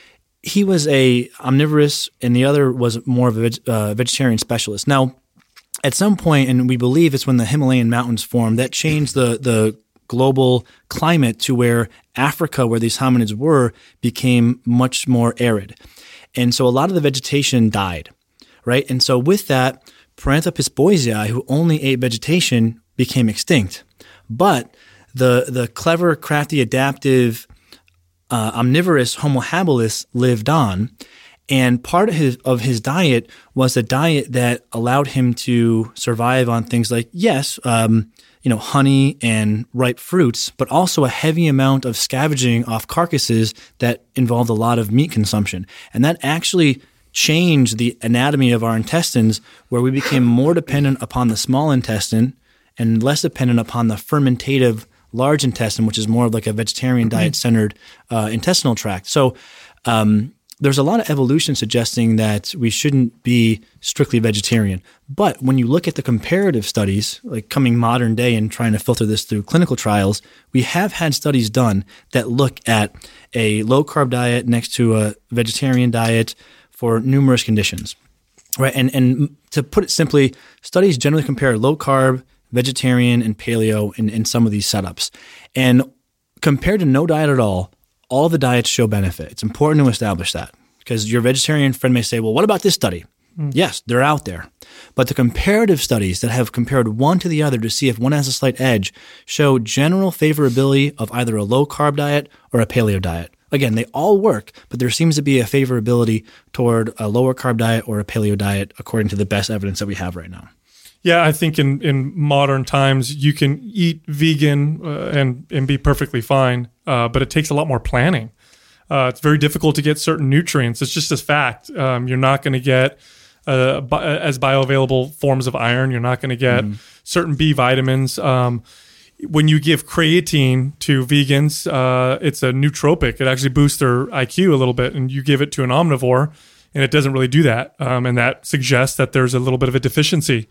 he was a omnivorous, and the other was more of a uh, vegetarian specialist. Now, at some point, and we believe it's when the Himalayan mountains formed, that changed the the global climate to where Africa, where these hominids were, became much more arid, and so a lot of the vegetation died, right? And so with that, Paranthropus boisei, who only ate vegetation, became extinct. But the the clever, crafty, adaptive, uh, omnivorous Homo habilis lived on, and part of his of his diet was a diet that allowed him to survive on things like yes, um, you know, honey and ripe fruits, but also a heavy amount of scavenging off carcasses that involved a lot of meat consumption, and that actually changed the anatomy of our intestines, where we became more dependent upon the small intestine and less dependent upon the fermentative large intestine, which is more of like a vegetarian diet centered uh, intestinal tract. So um, there's a lot of evolution suggesting that we shouldn't be strictly vegetarian. But when you look at the comparative studies, like coming modern day and trying to filter this through clinical trials, we have had studies done that look at a low carb diet next to a vegetarian diet for numerous conditions. Right. And, and to put it simply, studies generally compare low carb, vegetarian, and paleo in, in some of these setups. And compared to no diet at all, all the diets show benefit. It's important to establish that because your vegetarian friend may say, well, what about this study? Hmm. Yes, they're out there. But the comparative studies that have compared one to the other to see if one has a slight edge show general favorability of either a low carb diet or a paleo diet. Again, they all work, but there seems to be a favorability toward a lower carb diet or a paleo diet according to the best evidence that we have right now. Yeah, I think in, in modern times you can eat vegan uh, and and be perfectly fine, uh, but it takes a lot more planning. Uh, it's very difficult to get certain nutrients. It's just a fact. Um, you're not going to get uh, bi- as bioavailable forms of iron. You're not going to get certain B vitamins. Um, when you give creatine to vegans, uh, it's a nootropic. It actually boosts their IQ a little bit, and you give it to an omnivore, and it doesn't really do that. Um, and that suggests that there's a little bit of a deficiency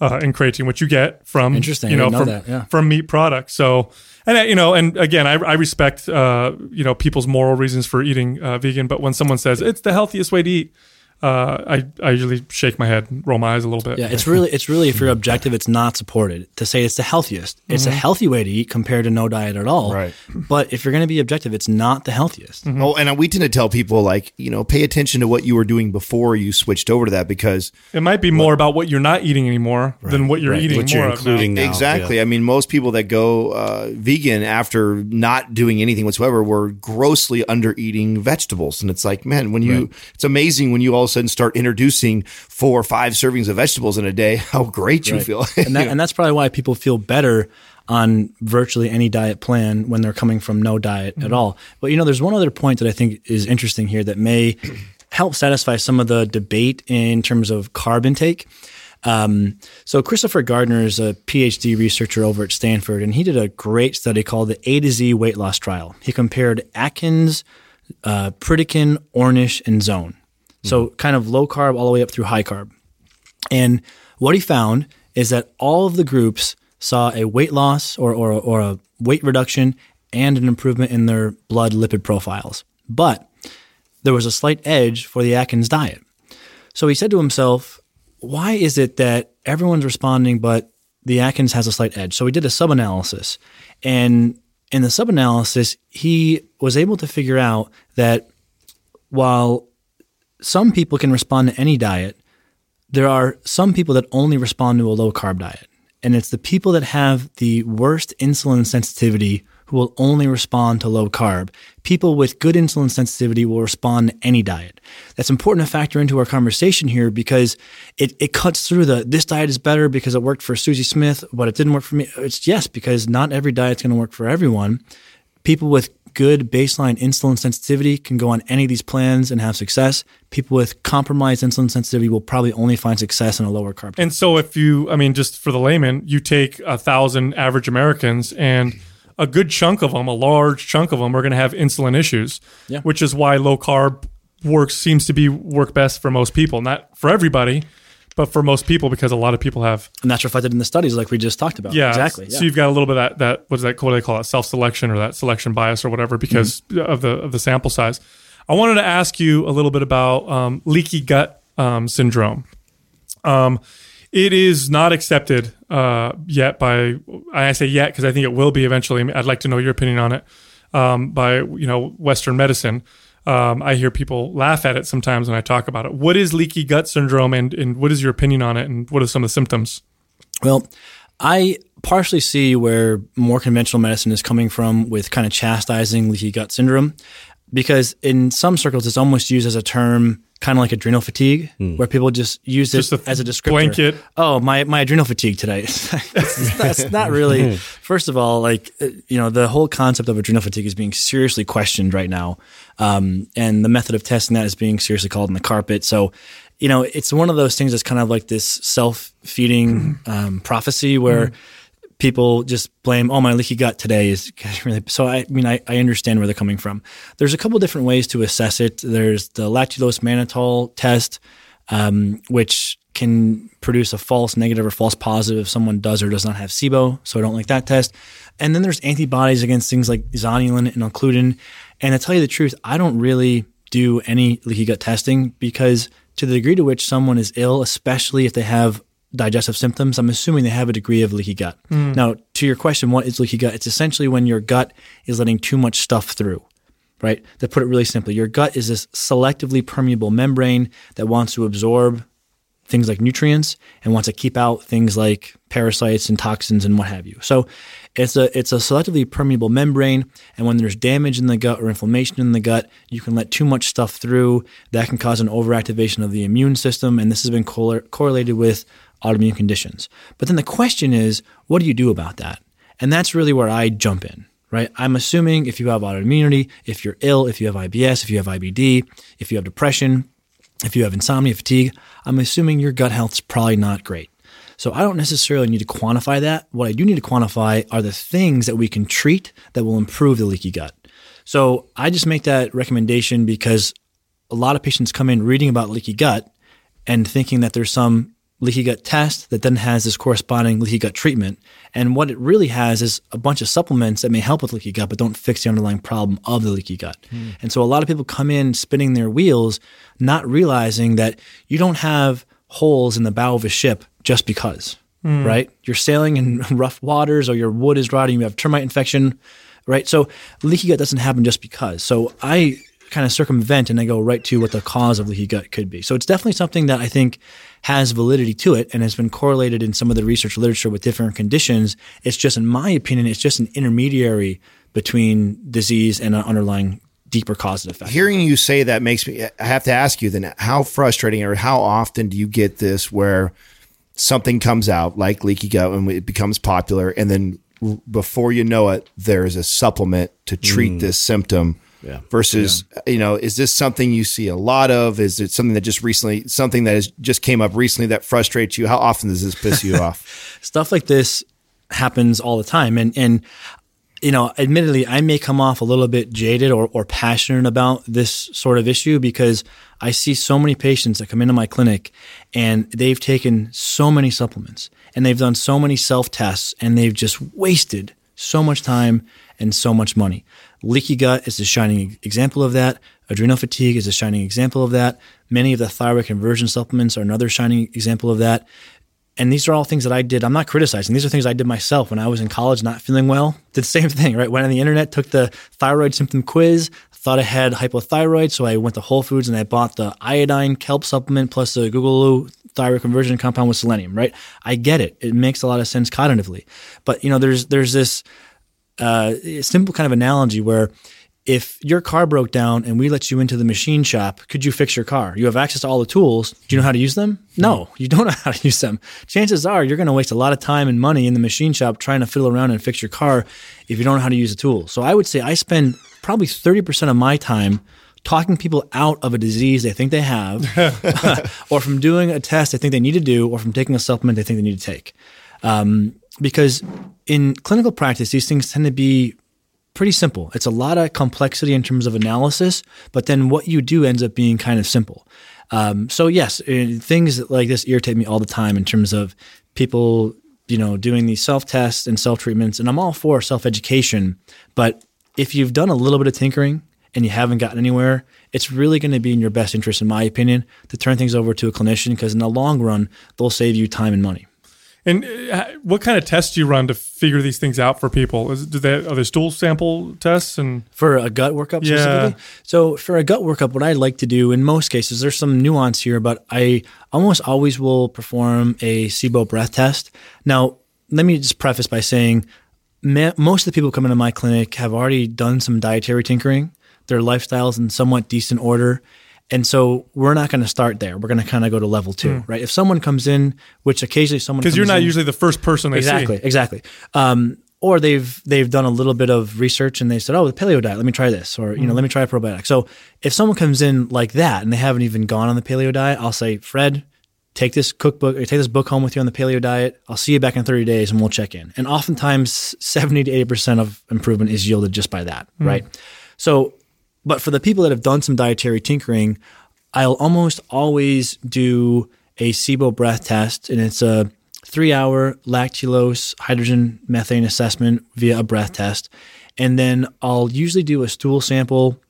uh, in creatine, which you get from Interesting. you know, know from that, yeah. from meat products. So, and uh, you know, and again, I, I respect uh, you know people's moral reasons for eating uh, vegan, but when someone says it's the healthiest way to eat, uh, I I usually shake my head, and roll my eyes a little bit. Yeah, it's really, it's really, if you're objective, it's not supported to say it's the healthiest. It's a healthy way to eat compared to no diet at all. Right. But if you're going to be objective, it's not the healthiest. Oh, and we tend to tell people like you know pay attention to what you were doing before you switched over to that because It might be more about what you're not eating anymore than what you're Right, eating what more you're of now. including now. exactly. yeah. I mean, most people that go uh, vegan after not doing anything whatsoever were grossly under eating vegetables, and it's like, man, when you, it's amazing when you all of a sudden start introducing four or five servings of vegetables in a day, how great you Right. feel. and, that, and that's probably why people feel better on virtually any diet plan when they're coming from no diet Mm-hmm. at all. But you know, there's one other point that I think is interesting here that may help satisfy some of the debate in terms of carb intake. Um, so Christopher Gardner is a PhD researcher over at Stanford, and he did a great study called the A to Z weight loss trial. He compared Atkins, uh, Pritikin, Ornish, and Zone. So mm-hmm. kind of low carb all the way up through high carb. And what he found is that all of the groups saw a weight loss or, or, or a weight reduction and an improvement in their blood lipid profiles. But there was a slight edge for the Atkins diet. So he said to himself, why is it that everyone's responding, but the Atkins has a slight edge? So he did a sub analysis. And in the sub analysis, he was able to figure out that while some people can respond to any diet, there are some people that only respond to a low carb diet. And it's the people that have the worst insulin sensitivity who will only respond to low carb. People with good insulin sensitivity will respond to any diet. That's important to factor into our conversation here because it, it cuts through the this diet is better because it worked for Susie Smith, but it didn't work for me. It's yes, because not every diet's going to work for everyone. People with good baseline insulin sensitivity can go on any of these plans and have success. People with compromised insulin sensitivity will probably only find success in a lower carb. And so, if you, I mean, just for the layman, you take a thousand average Americans, and a good chunk of them, a large chunk of them, are going to have insulin issues. Yeah. Which is why low carb works seems to be work best for most people, not for everybody, but for most people because a lot of people have. and that's reflected in the studies like we just talked about. Yeah, exactly. So yeah. you've got a little bit of that. That what is that? What do they call it? Self selection or that selection bias or whatever because Mm-hmm. of the of the sample size. I wanted to ask you a little bit about um, leaky gut um, syndrome. Um, it is not accepted uh, yet by I say yet because I think it will be eventually. I'd like to know your opinion on it um, by you know Western medicine. Um, I hear people laugh at it sometimes when I talk about it. What is leaky gut syndrome, and, and what is your opinion on it, and what are some of the symptoms? Well, I partially see where more conventional medicine is coming from with kind of chastising leaky gut syndrome, because in some circles it's almost used as a term, kind of like adrenal fatigue, where people just use Just it a as a descriptor. blanket. Oh, my my adrenal fatigue today. That's not really. First of all, like uh, you know, the whole concept of adrenal fatigue is being seriously questioned right now, um, and the method of testing that is being seriously called in the carpet. So, you know, it's one of those things that's kind of like this self feeding um, prophecy where people just blame, oh, my leaky gut today is really. So, I mean, I, I understand where they're coming from. There's a couple different ways to assess it. There's the lactulose mannitol test, um, which can produce a false negative or false positive if someone does or does not have SIBO. So, I don't like that test. And then there's antibodies against things like zonulin and occludin. And to tell you the truth, I don't really do any leaky gut testing because to the degree to which someone is ill, especially if they have digestive symptoms, I'm assuming they have a degree of leaky gut. Hmm. Now, to your question, what is leaky gut? It's essentially when your gut is letting too much stuff through, right? To put it really simply, your gut is this selectively permeable membrane that wants to absorb things like nutrients and wants to keep out things like parasites and toxins and what have you. So it's a it's a selectively permeable membrane and when there's damage in the gut or inflammation in the gut, you can let too much stuff through. That can cause an overactivation of the immune system and this has been correl- correlated with autoimmune conditions. But then the question is, what do you do about that? And that's really where I jump in right? I'm assuming if you have autoimmunity, if you're ill, if you have IBS, if you have IBD, if you have depression, if you have insomnia, fatigue, I'm assuming your gut health's probably not great. So I don't necessarily need to quantify that. What I do need to quantify are the things that we can treat that will improve the leaky gut. So I just make that recommendation because a lot of patients come in reading about leaky gut and thinking that there's some leaky gut test that then has this corresponding leaky gut treatment. And what it really has is a bunch of supplements that may help with leaky gut, but don't fix the underlying problem of the leaky gut. Hmm. And so a lot of people come in spinning their wheels, not realizing that you don't have holes in the bow of a ship just because, hmm. right? You're sailing in rough waters or your wood is rotting, you have termite infection, right? So leaky gut doesn't happen just because. So I kind of circumvent and I go right to what the cause of leaky gut could be. So it's definitely something that I think has validity to it and has been correlated in some of the research literature with different conditions. It's just, in my opinion, it's just an intermediary between disease and an underlying deeper causative factor. Hearing you say that makes me. I have to ask you then, how frustrating or how often do you get this where something comes out like leaky gut and it becomes popular, and then before you know it, there is a supplement to treat mm. this symptom. Yeah. Versus, you know, is this something you see a lot of? Is it something that just recently, something that has just came up recently that frustrates you? How often does this piss you off? stuff like this happens all the time and and you know admittedly i may come off a little bit jaded or, or passionate about this sort of issue because i see so many patients that come into my clinic and they've taken so many supplements and they've done so many self-tests and they've just wasted so much time and so much money leaky gut is a shining example of that adrenal fatigue is a shining example of that many of the thyroid conversion supplements are another shining example of that and these are all things that I did. I'm not criticizing. These are things I did myself when I was in college, not feeling well. Did the same thing, right? Went on the internet, took the thyroid symptom quiz, thought I had hypothyroid. So I went to Whole Foods and I bought the iodine kelp supplement plus the guggul thyroid conversion compound with selenium, right? I get it. It makes a lot of sense cognitively. But, you know, there's, there's this uh, simple kind of analogy where if your car broke down and we let you into the machine shop, could you fix your car? You have access to all the tools. Do you know how to use them? No, you don't know how to use them. Chances are you're going to waste a lot of time and money in the machine shop trying to fiddle around and fix your car if you don't know how to use the tool. So I would say I spend probably 30% of my time talking people out of a disease they think they have, or from doing a test they think they need to do, or from taking a supplement they think they need to take. Um, because in clinical practice, these things tend to be pretty simple. It's a lot of complexity in terms of analysis, but then what you do ends up being kind of simple. Um, so yes, uh, things like this irritate me all the time in terms of people, you know, doing these self tests and self treatments. And I'm all for self education, but if you've done a little bit of tinkering and you haven't gotten anywhere, it's really going to be in your best interest, in my opinion, to turn things over to a clinician because in the long run, they'll save you time and money. And uh, what kind of tests do you run to figure these things out for people? Is, do they are there stool sample tests and for a gut workup Yeah. So for a gut workup, what I like to do in most cases, there's some nuance here, but I almost always will perform a SIBO breath test. Now, let me just preface by saying ma- most of the people coming to my clinic have already done some dietary tinkering. Their lifestyles in somewhat decent order. And so we're not going to start there. We're going to kind of go to level two, hmm. right? If someone comes in, which occasionally someone because you're not in- usually the first person they exactly, see. exactly. Um, or they've they've done a little bit of research and they said, "Oh, the paleo diet. Let me try this," or you know, hmm. "Let me try a probiotic." So if someone comes in like that and they haven't even gone on the paleo diet, I'll say, "Fred, take this cookbook or take this book home with you on the paleo diet. I'll see you back in 30 days and we'll check in." And oftentimes, 70 to 80 percent of improvement is yielded just by that, hmm. right? So, but for the people that have done some dietary tinkering, I'll almost always do a SIBO breath test, and it's a three hour lactulose hydrogen methane assessment via a breath test. And then I'll usually do a stool sample.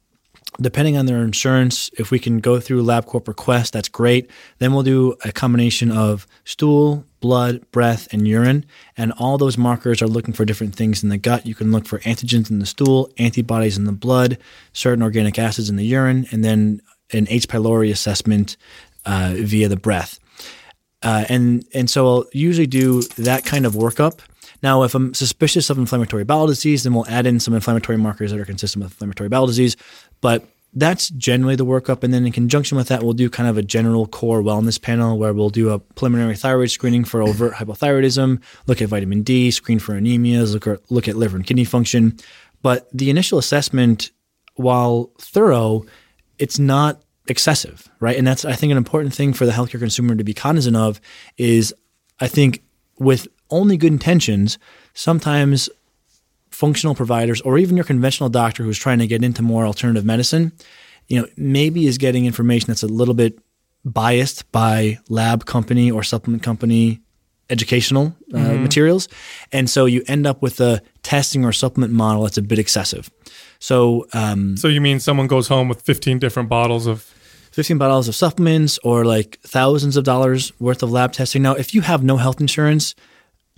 Depending on their insurance, if we can go through LabCorp or Quest, that's great. Then we'll do a combination of stool, blood, breath, and urine. And all those markers are looking for different things in the gut. You can look for antigens in the stool, antibodies in the blood, certain organic acids in the urine, and then an H. pylori assessment uh, via the breath. Uh, and and so I'll usually do that kind of workup. Now, if I'm suspicious of inflammatory bowel disease, then we'll add in some inflammatory markers that are consistent with inflammatory bowel disease. But that's generally the workup. And then in conjunction with that, we'll do kind of a general core wellness panel where we'll do a preliminary thyroid screening for overt hypothyroidism, look at vitamin D, screen for anemias, look at, look at liver and kidney function. But the initial assessment, while thorough, it's not excessive, right? And that's I think an important thing for the healthcare consumer to be cognizant of is I think with only good intentions, sometimes functional providers or even your conventional doctor who's trying to get into more alternative medicine, you know, maybe is getting information that's a little bit biased by lab company or supplement company educational uh, materials. And so you end up with a testing or supplement model that's a bit excessive. So, um, So you mean someone goes home with 15 different bottles of 15 bottles of supplements or like thousands of dollars worth of lab testing. Now, if you have no health insurance,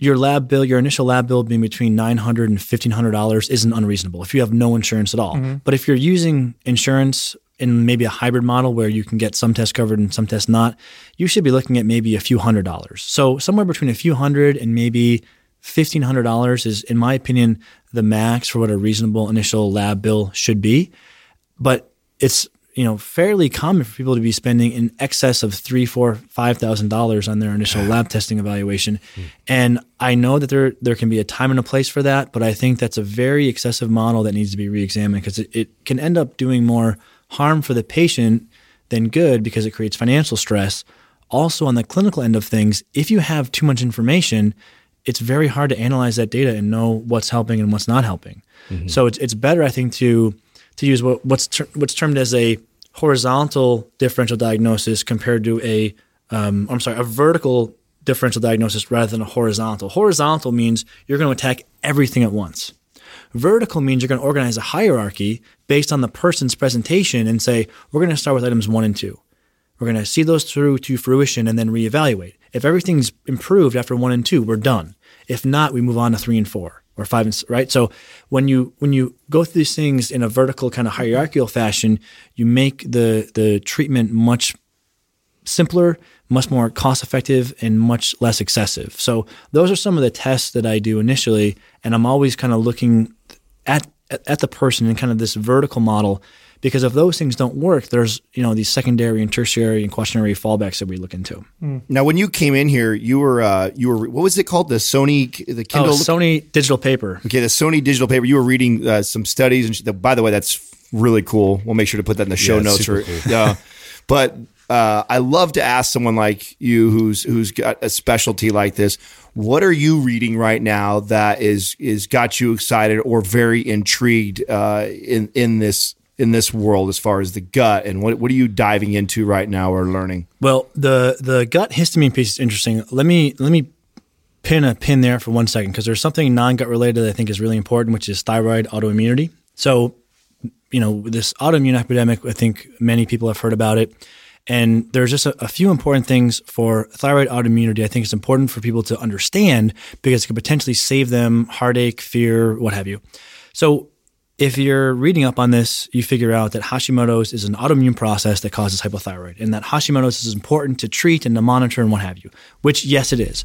your lab bill, your initial lab bill being between $900 and $1,500 isn't unreasonable if you have no insurance at all. Mm-hmm. But if you're using insurance in maybe a hybrid model where you can get some tests covered and some tests not, you should be looking at maybe a few hundred dollars. So somewhere between a few hundred and maybe $1,500 is, in my opinion, the max for what a reasonable initial lab bill should be. But it's you know fairly common for people to be spending in excess of three, four, five thousand dollars on their initial lab testing evaluation, hmm. and I know that there there can be a time and a place for that, but I think that's a very excessive model that needs to be reexamined because it, it can end up doing more harm for the patient than good because it creates financial stress. Also, on the clinical end of things, if you have too much information, it's very hard to analyze that data and know what's helping and what's not helping. Mm-hmm. So it's it's better, I think, to to use what, what's ter- what's termed as a horizontal differential diagnosis compared to a um, I'm sorry, a vertical differential diagnosis rather than a horizontal. Horizontal means you're going to attack everything at once. Vertical means you're going to organize a hierarchy based on the person's presentation and say, we're going to start with items one and two. We're going to see those through to fruition and then reevaluate. If everything's improved after one and two, we're done. If not, we move on to three and four or five and right. So when you when you go through these things in a vertical kind of hierarchical fashion, you make the the treatment much simpler, much more cost effective, and much less excessive. So those are some of the tests that I do initially, and I'm always kind of looking at at the person in kind of this vertical model. Because if those things don't work, there's you know these secondary and tertiary and quaternary fallbacks that we look into. Now, when you came in here, you were uh, you were what was it called? The Sony, the Oh, Kindle. Sony digital paper. okay, the Sony digital paper. You were reading uh, some studies, and sh- by the way, that's really cool. We'll make sure to put that in the show Yeah, notes. super or- cool. yeah, but uh, I love to ask someone like you, who's who's got a specialty like this. What are you reading right now that is is got you excited or very intrigued uh, in in this in this world as far as the gut and what what are you diving into right now or learning? Well, the the gut histamine piece is interesting. Let me let me pin a pin there for one second because there's something non gut related that I think is really important, which is thyroid autoimmunity. So, you know, this autoimmune epidemic, I think many people have heard about it. And there's just a, a few important things for thyroid autoimmunity. I think it's important for people to understand because it could potentially save them heartache, fear, what have you. So, if you're reading up on this, you figure out that Hashimoto's is an autoimmune process that causes hypothyroid, and that Hashimoto's is important to treat and to monitor and what have you, which, yes, it is.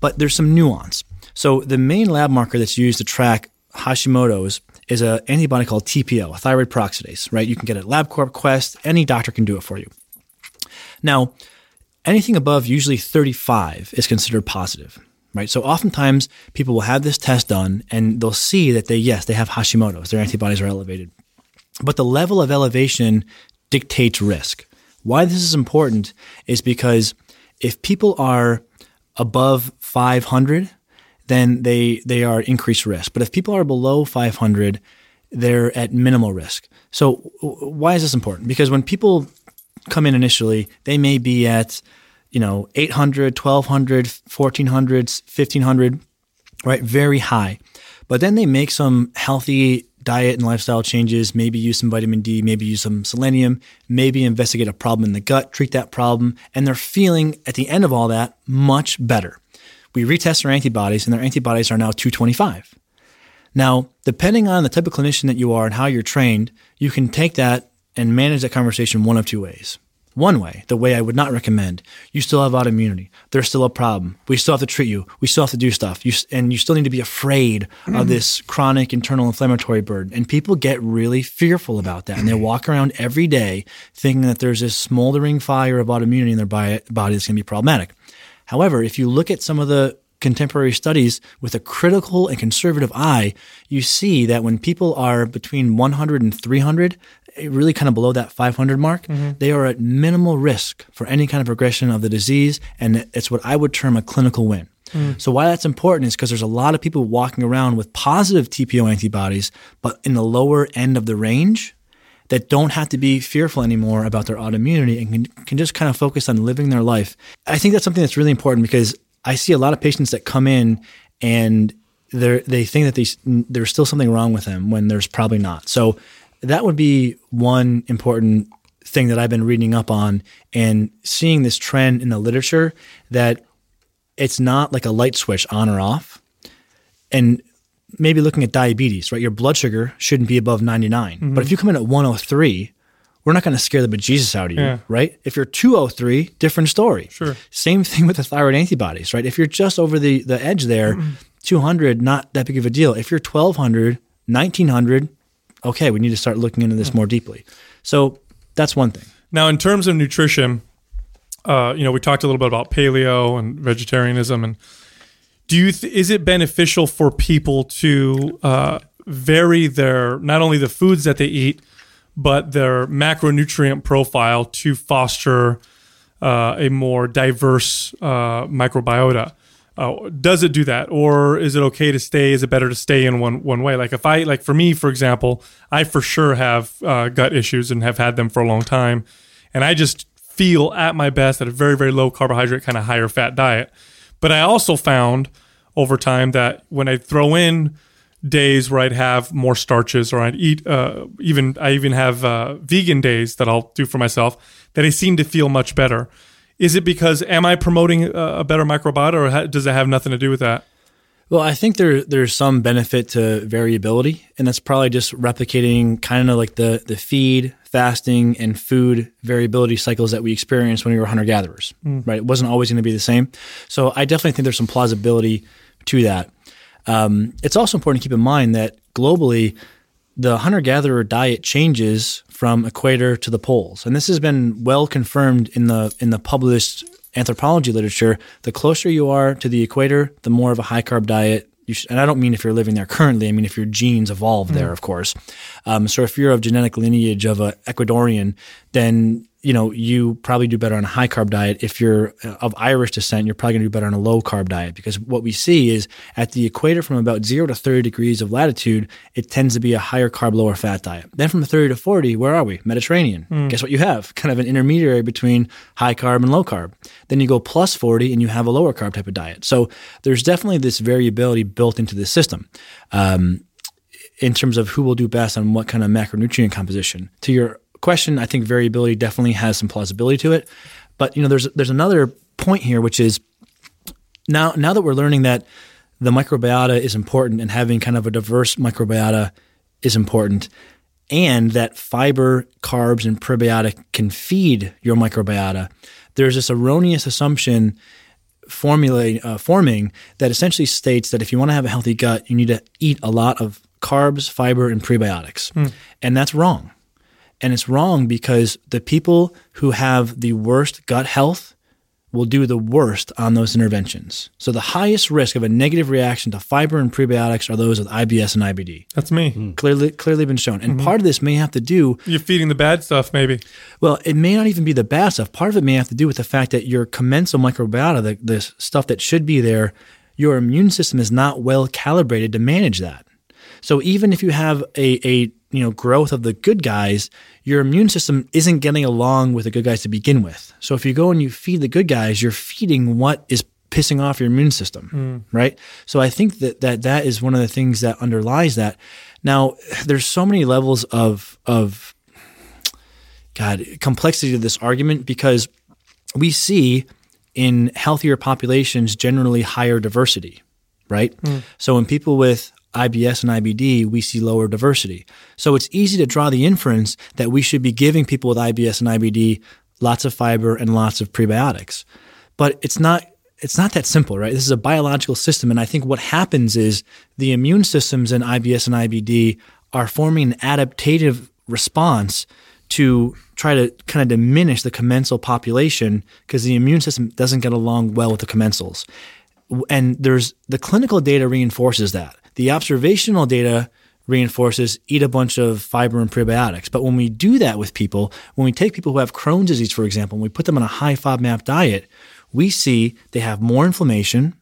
But there's some nuance. So, the main lab marker that's used to track Hashimoto's is an antibody called TPO, a thyroid peroxidase, right? You can get it at LabCorp, Quest, any doctor can do it for you. Now, anything above usually 35 is considered positive, right? So oftentimes people will have this test done and they'll see that they, yes, they have Hashimoto's, their antibodies are elevated. But the level of elevation dictates risk. Why this is important is because if people are above 500, then they, they are increased risk. But if people are below 500, they're at minimal risk. So why is this important? Because when people come in initially, they may be at, you know, 800, 1200, 1400, 1500, right? Very high. But then they make some healthy diet and lifestyle changes, maybe use some vitamin D, maybe use some selenium, maybe investigate a problem in the gut, treat that problem, and they're feeling at the end of all that much better. We retest their antibodies and their antibodies are now 225. Now, depending on the type of clinician that you are and how you're trained, you can take that and manage that conversation one of two ways. One way, the way I would not recommend, you still have autoimmunity. There's still a problem. We still have to treat you. We still have to do stuff. You, and you still need to be afraid of this chronic internal inflammatory burden. And people get really fearful about that. And they walk around every day thinking that there's this smoldering fire of autoimmunity in their body that's going to be problematic. However, if you look at some of the contemporary studies with a critical and conservative eye, you see that when people are between 100 and 300, eh, really kind of below that 500 mark, mm-hmm. they are at minimal risk for any kind of progression of the disease. And it's what I would term a clinical win. Mm. So why that's important is because there's a lot of people walking around with positive TPO antibodies, but in the lower end of the range, that don't have to be fearful anymore about their autoimmunity and can, can just kind of focus on living their life. I think that's something that's really important because I see a lot of patients that come in and they they think that they, there's still something wrong with them when there's probably not. So that would be one important thing that I've been reading up on and seeing this trend in the literature that it's not like a light switch on or off. And maybe looking at diabetes, right? Your blood sugar shouldn't be above 99. But if mm-hmm. you come in at 103, we're not going to scare the bejesus out of you, Yeah. right? If you're 203, different story. Sure. Same thing with the thyroid antibodies, right? If you're just over the, the edge there, 200, not that big of a deal. If you're 1200, 1900, okay, we need to start looking into this more deeply. So that's one thing. Now, in terms of nutrition, uh, you know, we talked a little bit about paleo and vegetarianism, and do you th- is it beneficial for people to uh, vary their not only the foods that they eat, but their macronutrient profile to foster uh, a more diverse uh, microbiota? Uh, does it do that, or is it okay to stay? Is it better to stay in one one way? Like if I like for me, for example, I for sure have uh, gut issues and have had them for a long time, and I just feel at my best at a very very low carbohydrate kind of higher fat diet. But I also found over time that when I throw in days where I'd have more starches or I'd eat uh, even I even have uh, vegan days that I'll do for myself that I seem to feel much better. Is it because am I promoting a, better microbiota or does it have nothing to do with that? Well, I think there there's some benefit to variability, and that's probably just replicating kind of like the the feed, fasting, and food variability cycles that we experienced when we were hunter gatherers. Right, it wasn't always going to be the same. So I definitely think there's some plausibility to that. Um, it's also important to keep in mind that globally, the hunter gatherer diet changes from equator to the poles, and this has been well confirmed in the in the published anthropology literature. The closer you are to the equator, the more of a high carb diet. You should, and I don't mean if you're living there currently. I mean if your genes evolved there, of course. Um, so if you're of genetic lineage of an Ecuadorian, then you know you probably do better on a high carb diet. If you're uh, of Irish descent, you're probably going to do better on a low carb diet because what we see is at the equator from about zero to 30 degrees of latitude, it tends to be a higher carb, lower fat diet. Then from 30 to 40, where are we? Mediterranean. Guess what you have? Kind of an intermediary between high carb and low carb. Then you go plus 40 and you have a lower carb type of diet. So there's definitely this variability built into the system. Um, in terms of who will do best on what kind of macronutrient composition. To your question, I think variability definitely has some plausibility to it. But you know, there's there's another point here, which is now now that we're learning that the microbiota is important and having kind of a diverse microbiota is important, and that fiber, carbs, and prebiotic can feed your microbiota. There's this erroneous assumption formulate uh, forming that essentially states that if you want to have a healthy gut, you need to eat a lot of carbs, fiber, and prebiotics, and that's wrong. And it's wrong because the people who have the worst gut health will do the worst on those interventions. So the highest risk of a negative reaction to fiber and prebiotics are those with IBS and IBD. That's me. Hmm. Clearly, clearly been shown. And hmm. part of this may have to do You're feeding the bad stuff, maybe. well, it may not even be the bad stuff. Part of it may have to do with the fact that your commensal microbiota, the, the stuff that should be there, your immune system is not well calibrated to manage that. So even if you have a, a you know growth of the good guys, your immune system isn't getting along with the good guys to begin with. So if you go and you feed the good guys, you're feeding what is pissing off your immune system, hmm. right? So I think that, that that is one of the things that underlies that. Now, there's so many levels of of God complexity to this argument because we see in healthier populations generally higher diversity, right? Hmm. So in people with IBS and IBD, we see lower diversity. So it's easy to draw the inference that we should be giving people with IBS and IBD lots of fiber and lots of prebiotics. But it's not it's not that simple, right? This is a biological system and I think what happens is the immune systems in IBS and IBD are forming an adaptive response to try to kind of diminish the commensal population because the immune system doesn't get along well with the commensals. And there's the clinical data reinforces that. The observational data reinforces eat a bunch of fiber and prebiotics. But when we do that with people, when we take people who have Crohn's disease, for example, and we put them on a high FODMAP diet, we see they have more inflammation,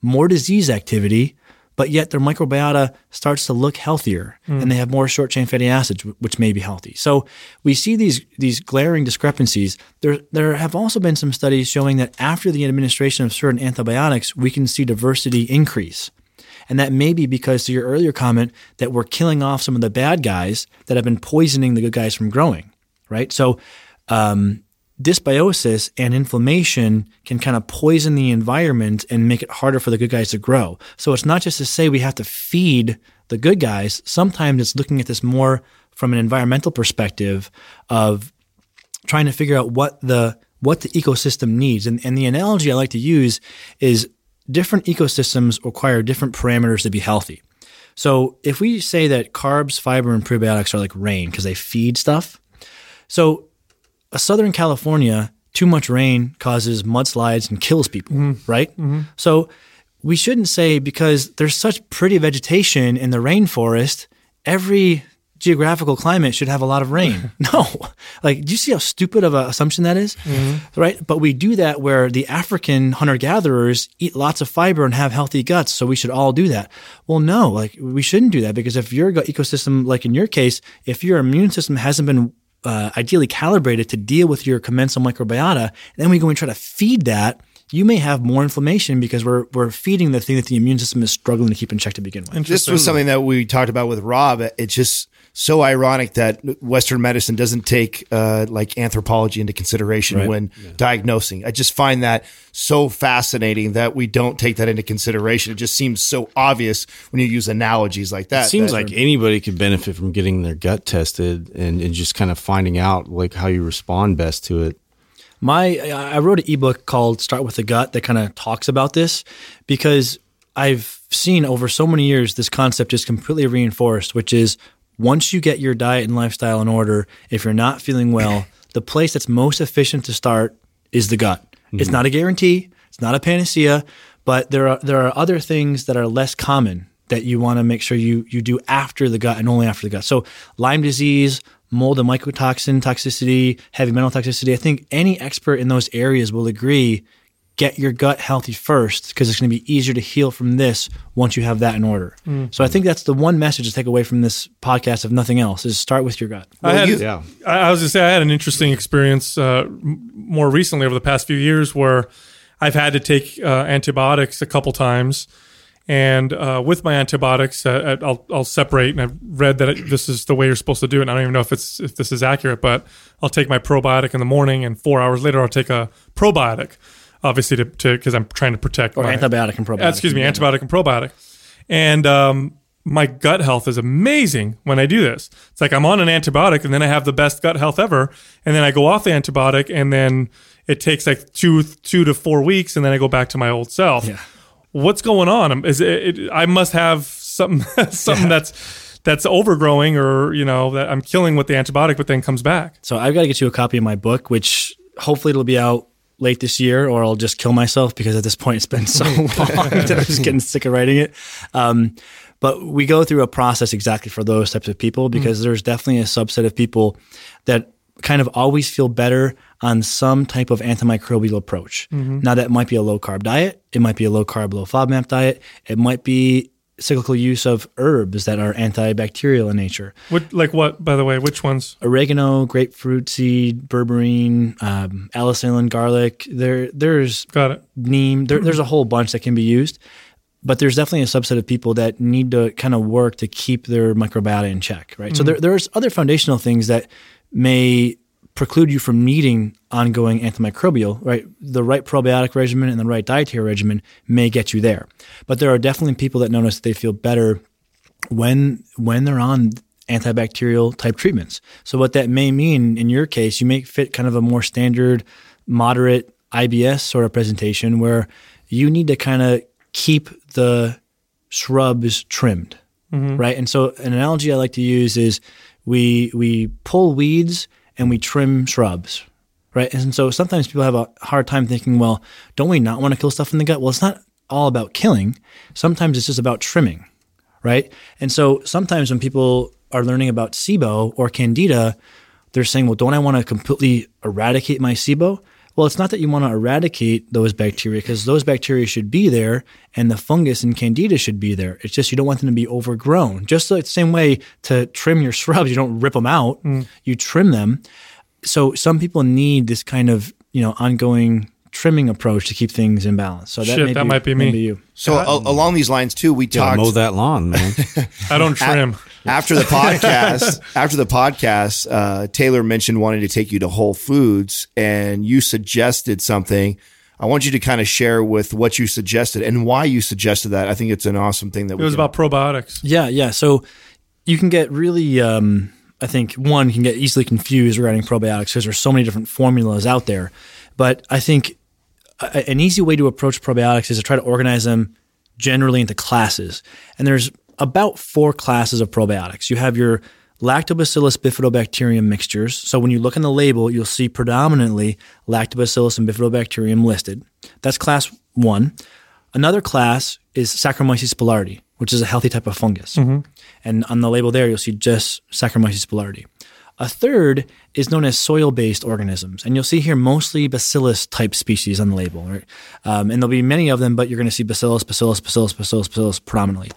more disease activity, but yet their microbiota starts to look healthier and they have more short chain fatty acids, which may be healthy. So we see these these glaring discrepancies. There there have also been some studies showing that after the administration of certain antibiotics, we can see diversity increase. And that may be because to your earlier comment that we're killing off some of the bad guys that have been poisoning the good guys from growing, right? So um, dysbiosis and inflammation can kind of poison the environment and make it harder for the good guys to grow. So it's not just to say we have to feed the good guys. Sometimes it's looking at this more from an environmental perspective of trying to figure out what the what the ecosystem needs. And, and the analogy I like to use is different ecosystems require different parameters to be healthy. So if we say that carbs, fiber, and prebiotics are like rain because they feed stuff, so a Southern California, too much rain causes mudslides and kills people, mm-hmm. right? Mm-hmm. So we shouldn't say because there's such pretty vegetation in the rainforest, every geographical climate should have a lot of rain. no. Like, do you see how stupid of an assumption that is? Right? But we do that where the African hunter gatherers eat lots of fiber and have healthy guts. So we should all do that. Well, no, like we shouldn't do that because if your gut ecosystem, like in your case, if your immune system hasn't been uh, ideally calibrated to deal with your commensal microbiota, then we go and try to feed that. You may have more inflammation because we're we're feeding the thing that the immune system is struggling to keep in check to begin with. And This was something that we talked about with Robb. It's just so ironic that Western medicine doesn't take uh, like anthropology into consideration when diagnosing. I just find that so fascinating that we don't take that into consideration. It just seems so obvious when you use analogies like that. It seems that- like anybody could benefit from getting their gut tested and, and just kind of finding out like how you respond best to it. My I wrote an ebook called Start with the Gut that kind of talks about this because I've seen over so many years this concept is completely reinforced, which is once you get your diet and lifestyle in order, if you're not feeling well, the place that's most efficient to start is the gut. It's mm-hmm. not a guarantee, it's not a panacea, but there are there are other things that are less common that you want to make sure you you do after the gut and only after the gut. So Lyme disease, mold and mycotoxin toxicity, heavy metal toxicity. I think any expert in those areas will agree. Get your gut healthy first because it's going to be easier to heal from this once you have that in order. So I think that's the one message to take away from this podcast, if nothing else, is start with your gut. I had, Yeah. I, I was gonna say I had an interesting experience uh, more recently over the past few years where I've had to take uh, antibiotics a couple times, and uh, with my antibiotics, uh, I'll I'll separate. And I've read that it, this is the way you're supposed to do it. And I don't even know if it's if this is accurate, but I'll take my probiotic in the morning, and four hours later I'll take a probiotic, obviously to because I'm trying to protect Or my antibiotic and probiotic. excuse me, antibiotic and probiotic. And um, my gut health is amazing when I do this. It's like I'm on an antibiotic and then I have the best gut health ever. And then I go off the antibiotic and then it takes like two two to four weeks and then I go back to my old self. Yeah. What's going on? Is it, it, I must have something something that's that's overgrowing or you know that I'm killing with the antibiotic, but then comes back. So I've got to get you a copy of my book, which hopefully it'll be out late this year, or I'll just kill myself because at this point it's been so long that I'm just getting sick of writing it. Um, but we go through a process exactly for those types of people because there's definitely a subset of people that kind of always feel better on some type of antimicrobial approach. Mm-hmm. Now that might be a low carb diet, it might be a low carb, low FODMAP diet, it might be cyclical use of herbs that are antibacterial in nature What like what? By the way, which ones? oregano, grapefruit seed, berberine, um, alisaline, garlic. There, there's Got it. neem. There, mm-hmm. there's a whole bunch that can be used, but there's definitely a subset of people that need to kind of work to keep their microbiota in check, right? So mm-hmm. there, there's other foundational things that may preclude you from needing ongoing antimicrobial, right? The right probiotic regimen and the right dietary regimen may get you there. But there are definitely people that notice that they feel better when when they're on antibacterial type treatments. So what that may mean in your case, you may fit kind of a more standard, moderate IBS sort of presentation where you need to kind of keep the shrubs trimmed, mm-hmm. right? And so an analogy I like to use is we we pull weeds and we trim shrubs, right? And so sometimes people have a hard time thinking, well, don't we not want to kill stuff in the gut? Well, it's not all about killing. Sometimes it's just about trimming, right? And so sometimes when people are learning about SIBO or Candida, they're saying, well, don't I want to completely eradicate my SIBO? Well, it's not that you want to eradicate those bacteria because those bacteria should be there and the fungus and candida should be there. It's just you don't want them to be overgrown. Just like the same way to trim your shrubs, you don't rip them out, mm. you trim them. So some people need this kind of, you know, ongoing trimming approach to keep things in balance. So that, Shit, may that be, might be me. maybe you. So a- along these lines too, we Gotta talked mow that lawn, man. I don't trim. After the podcast. after the podcast, uh, Taylor mentioned wanting to take you to Whole Foods, and you suggested something. I want you to kind of share with what you suggested and why you suggested that. I think it's an awesome thing that It was about probiotics. Yeah, yeah. So you can get really, um, I think, one, can get easily confused regarding probiotics because there's so many different formulas out there. But I think a, an easy way to approach probiotics is to try to organize them generally into classes. And there's about four classes of probiotics. You have your Lactobacillus bifidobacterium mixtures. So when you look in the label, you'll see predominantly Lactobacillus and bifidobacterium listed. That's class one. Another class is Saccharomyces boulardii, which is a healthy type of fungus. And on the label there, you'll see just Saccharomyces boulardii. A third is known as soil based organisms. And you'll see here mostly bacillus type species on the label. Right? Um, and there'll be many of them, but you're going to see bacillus, bacillus, bacillus, bacillus, bacillus predominantly.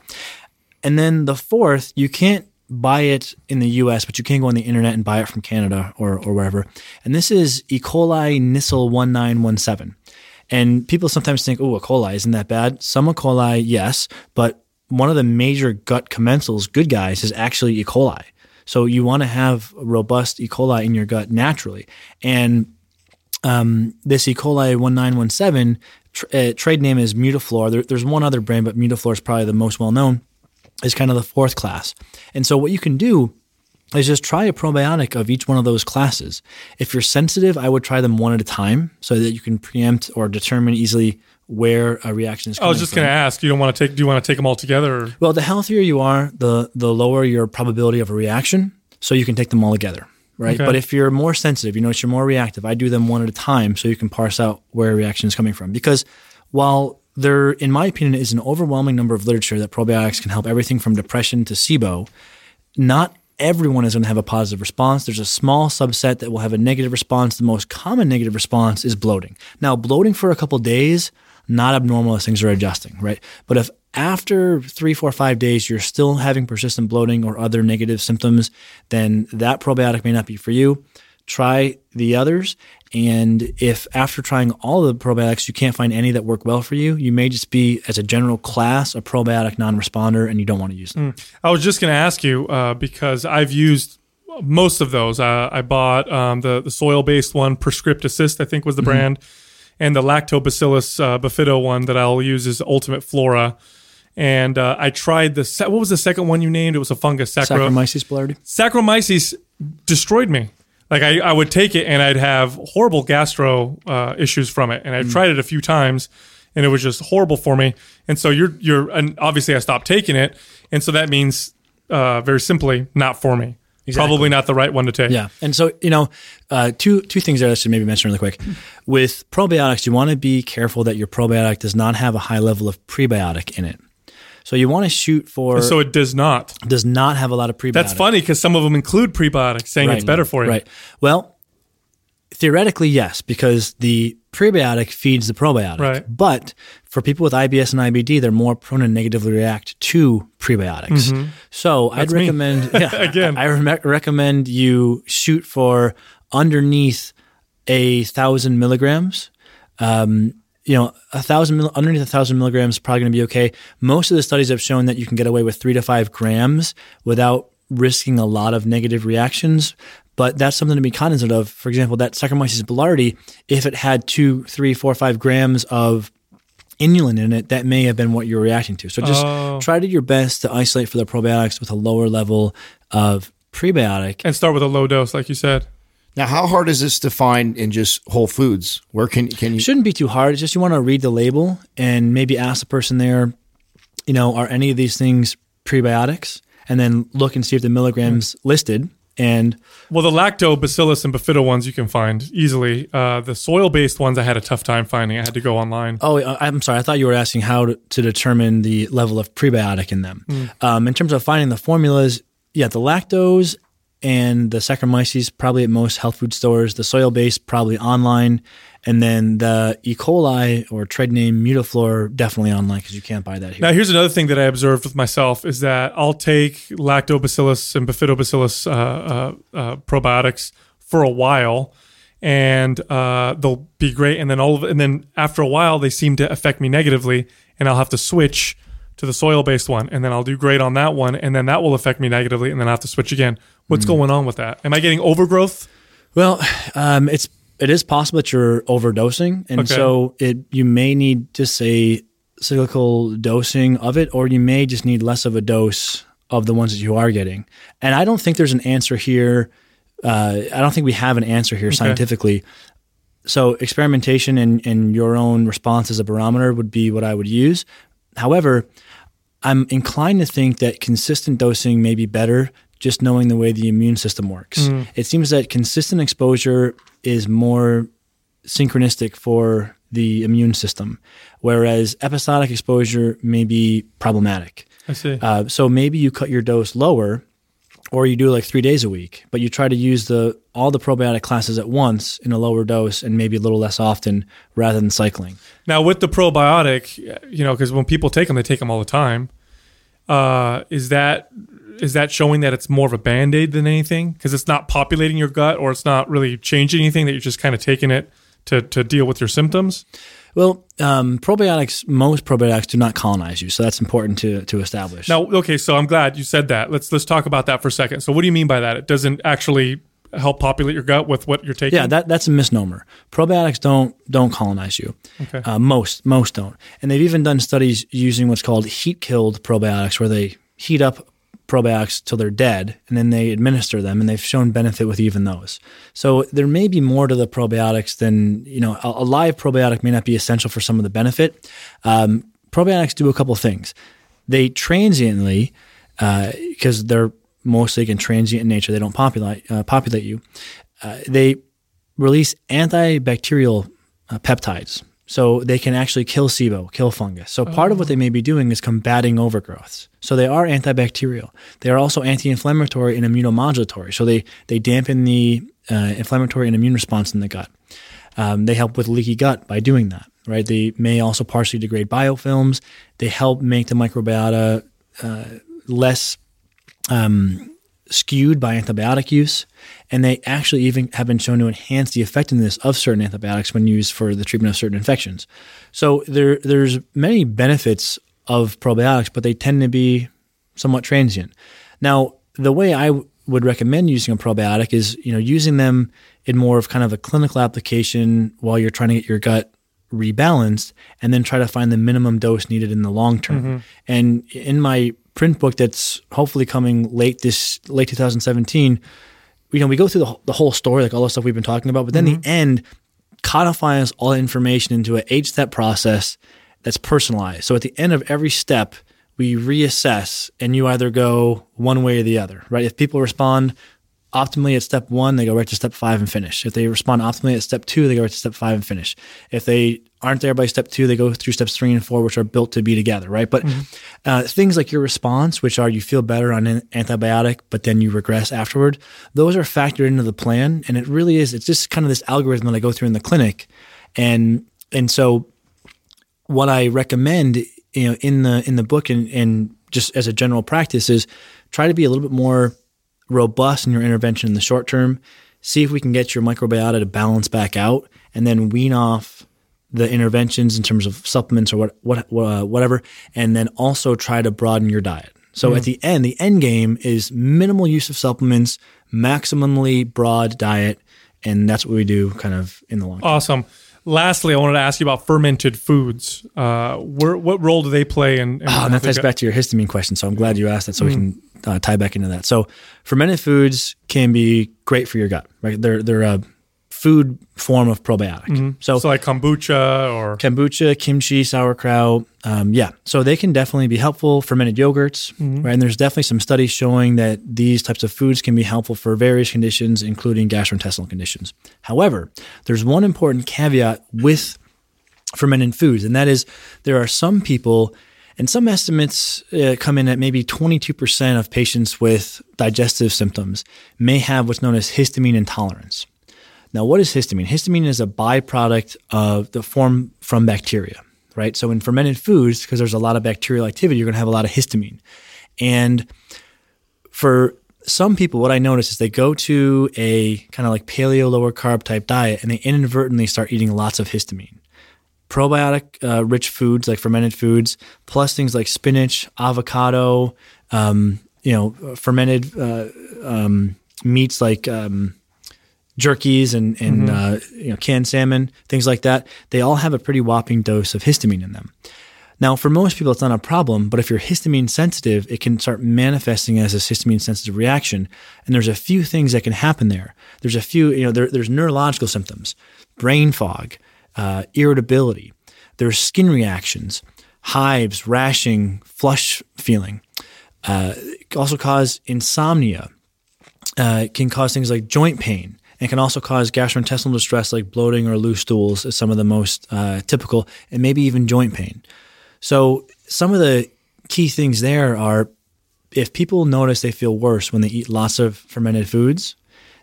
And then the fourth, you can't buy it in the US, but you can go on the internet and buy it from Canada or, or wherever. And this is E. coli Nissle 1917. And people sometimes think, oh, E. coli, isn't that bad? Some E. coli, yes, but one of the major gut commensals, good guys, is actually E. coli. So you want to have robust E. coli in your gut naturally. And um, this E. coli 1917, tr- uh, trade name is Mutaflor. There, there's one other brand, but Mutaflor is probably the most well known, is kind of the fourth class. And so what you can do is just try a probiotic of each one of those classes. If you're sensitive, I would try them one at a time so that you can preempt or determine easily where a reaction is I was just going to ask. You don't want to take? Do you want to take them all together? Or? Well, the healthier you are, the the lower your probability of a reaction. So you can take them all together, right? Okay. But if you're more sensitive, you notice you're more reactive. I do them one at a time, so you can parse out where a reaction is coming from. Because while there, in my opinion, is an overwhelming number of literature that probiotics can help everything from depression to SIBO, not everyone is going to have a positive response. There's a small subset that will have a negative response. The most common negative response is bloating. Now, bloating for a couple days, not abnormal as things are adjusting, right? But if after three, four, five days you're still having persistent bloating or other negative symptoms, then that probiotic may not be for you. Try the others. And if after trying all the probiotics you can't find any that work well for you, you may just be, as a general class, a probiotic non responder and you don't want to use them. I was just going to ask you uh, because I've used most of those. Uh, I bought um, the the soil based one, Prescript Assist, I think was the Mm-hmm. brand, and the Lactobacillus uh, bifido one that I'll use is Ultimate Flora. And uh, I tried the se- what was the second one you named? It was a fungus, Saccharomyces boulardii. Saccharomyces destroyed me. Like I, I would take it and I'd have horrible gastro uh, issues from it, and I tried it a few times, and it was just horrible for me. And so you're you're and obviously I stopped taking it, and so that means uh, very simply not for me. Probably not the right one to take. Yeah, and so you know, uh, two two things there I should maybe mention really quick. With probiotics, you want to be careful that your probiotic does not have a high level of prebiotic in it. So you want to shoot for So it does not. does not have a lot of prebiotics. That's funny because some of them include prebiotics, saying it's better for you. Right. Well, theoretically, yes, because the prebiotic feeds the probiotic. Right. But for people with IBS and IBD, they're more prone to negatively react to prebiotics. So I'd Mm-hmm. me. recommend yeah, Again. I, re- recommend you shoot for underneath a thousand milligrams. Um, you know, a thousand mil- underneath a thousand milligrams is probably going to be okay. Most of the studies have shown that you can get away with three to five grams without risking a lot of negative reactions. But that's something to be cognizant of. For example, that Saccharomyces boulardii, if it had two, three, four, five grams of inulin in it, that may have been what you're reacting to. So just Oh. try to do your best to isolate for the probiotics with a lower level of prebiotic. And start with a low dose, like you said. Now, how hard is this to find in just Whole Foods? Where can can you? It shouldn't be too hard. It's just you want to read the label and maybe ask the person there, you know, are any of these things prebiotics? And then look and see if the milligrams listed. And Well, the lactobacillus and bifido ones you can find easily. Uh, the soil-based ones I had a tough time finding. I had to go online. oh, I- I'm sorry. I thought you were asking how to, to determine the level of prebiotic in them. Um, in terms of finding the formulas, yeah, the lactose and the Saccharomyces probably at most health food stores. The soil based probably online, and then the E. coli or trade name Mutaflor definitely online because you can't buy that here. Now, here's another thing that I observed with myself is that I'll take lactobacillus and bifidobacillus uh, uh, uh, probiotics for a while, and uh, they'll be great. And then all of, and then after a while, they seem to affect me negatively, and I'll have to switch to the soil based one, and then I'll do great on that one, and then that will affect me negatively, and then I have to switch again. What's going on with that? Am I getting overgrowth? Well, um, it's it is possible that you're overdosing, and Okay. so it you may need just a cyclical dosing of it, or you may just need less of a dose of the ones that you are getting. And I don't think there's an answer here. Uh, I don't think we have an answer here scientifically. So experimentation and, and your own response as a barometer would be what I would use. However, I'm inclined to think that consistent dosing may be better just knowing the way the immune system works. It seems that consistent exposure is more synchronistic for the immune system, whereas episodic exposure may be problematic. I see. Uh, so maybe you cut your dose lower, or you do like three days a week, but you try to use the all the probiotic classes at once in a lower dose and maybe a little less often rather than cycling. Now with the probiotic, you know, because when people take them, they take them all the time. Uh, is that is that showing that it's more of a band aid than anything? Because it's not populating your gut, or it's not really changing anything. That you're just kind of taking it to to deal with your symptoms. Well, um, probiotics, most probiotics do not colonize you, so that's important to to establish. Now, okay, so I'm glad you said that. Let's let's talk about that for a second. So, what do you mean by that? It doesn't actually help populate your gut with what you're taking. Yeah, that, that's a misnomer. Probiotics don't don't colonize you. Okay. Uh, most most don't, and they've even done studies using what's called heat killed probiotics, where they heat up probiotics till they're dead, and then they administer them, and they've shown benefit with even those. So there may be more to the probiotics than you know. A, a live probiotic may not be essential for some of the benefit. Um, probiotics do a couple things. They transiently, because they're mostly again transient in nature, they don't populate uh, populate you. Uh, they release antibacterial uh, peptides. So they can actually kill SIBO, kill fungus. So part of what they may be doing is combating overgrowths. So they are antibacterial. They are also anti-inflammatory and immunomodulatory. So they they dampen the uh, inflammatory and immune response in the gut. Um, they help with leaky gut by doing that. Right. They may also partially degrade biofilms. They help make the microbiota uh, less skewed by antibiotic use, and they actually even have been shown to enhance the effectiveness of certain antibiotics when used for the treatment of certain infections. So there, there's many benefits of probiotics, but they tend to be somewhat transient. Now, the way I w- would recommend using a probiotic is, you know, using them in more of kind of a clinical application while you're trying to get your gut rebalanced and then try to find the minimum dose needed in the long term. Mm-hmm. And in my print book that's hopefully coming late this late 2017, you know, we go through the, the whole story, like all the stuff we've been talking about, but then the mm-hmm. end codifies all the information into a eight step process that's personalized. So at the end of every step, we reassess and you either go one way or the other, right? If people respond optimally at step one, they go right to step five and finish. If they respond optimally at step two, they go right to step five and finish. If they aren't there by step two, they go through steps three and four, which are built to be together, right? But uh, things like your response, which are you feel better on an antibiotic, but then you regress afterward, those are factored into the plan. And it really is, it's just kind of this algorithm that I go through in the clinic. And, and so what I recommend, you know, in the in the book and, and just as a general practice is try to be a little bit more robust in your intervention in the short term. See if we can get your microbiota to balance back out, and then wean off the interventions in terms of supplements or what what uh, whatever, and then also try to broaden your diet. So at the end, the end game is minimal use of supplements, maximally broad diet, and that's what we do kind of in the long term. Awesome. Lastly, I wanted to ask you about fermented foods. Uh, where, what role do they play in? in Oh, and that ties back to your histamine question. So I'm glad you asked that, so we can uh, tie back into that. So fermented foods can be great for your gut. Right? They're they're a food form of probiotic. So, So like kombucha or kombucha, kimchi, sauerkraut, um, yeah. So they can definitely be helpful. Fermented yogurts, right? And there's definitely some studies showing that these types of foods can be helpful for various conditions, including gastrointestinal conditions. However, there's one important caveat with fermented foods, and that is there are some people And some estimates uh, come in at maybe 22% of patients with digestive symptoms may have what's known as histamine intolerance. Now, what is histamine? Histamine is a byproduct of the form from bacteria, right? So, in fermented foods, because there's a lot of bacterial activity, you're going to have a lot of histamine. And for some people, what I notice is they go to a kind of like paleo lower carb type diet and they inadvertently start eating lots of histamine. Probiotic uh, rich foods like fermented foods, plus things like spinach, avocado, um, you know, fermented uh, um, meats like um, jerkies and, and uh, you know, canned salmon, things like that. They all have a pretty whopping dose of histamine in them. Now, for most people, it's not a problem, but if you're histamine sensitive, it can start manifesting as a histamine sensitive reaction. And there's a few things that can happen there. There's a few, you know, there, there's neurological symptoms, brain fog, uh, irritability, there's skin reactions, hives, rashing, flush feeling. Uh, also cause insomnia. Uh, it can cause things like joint pain and can also cause gastrointestinal distress like bloating or loose stools is some of the most uh, typical and maybe even joint pain so some of the key things there are if people notice they feel worse when they eat lots of fermented foods,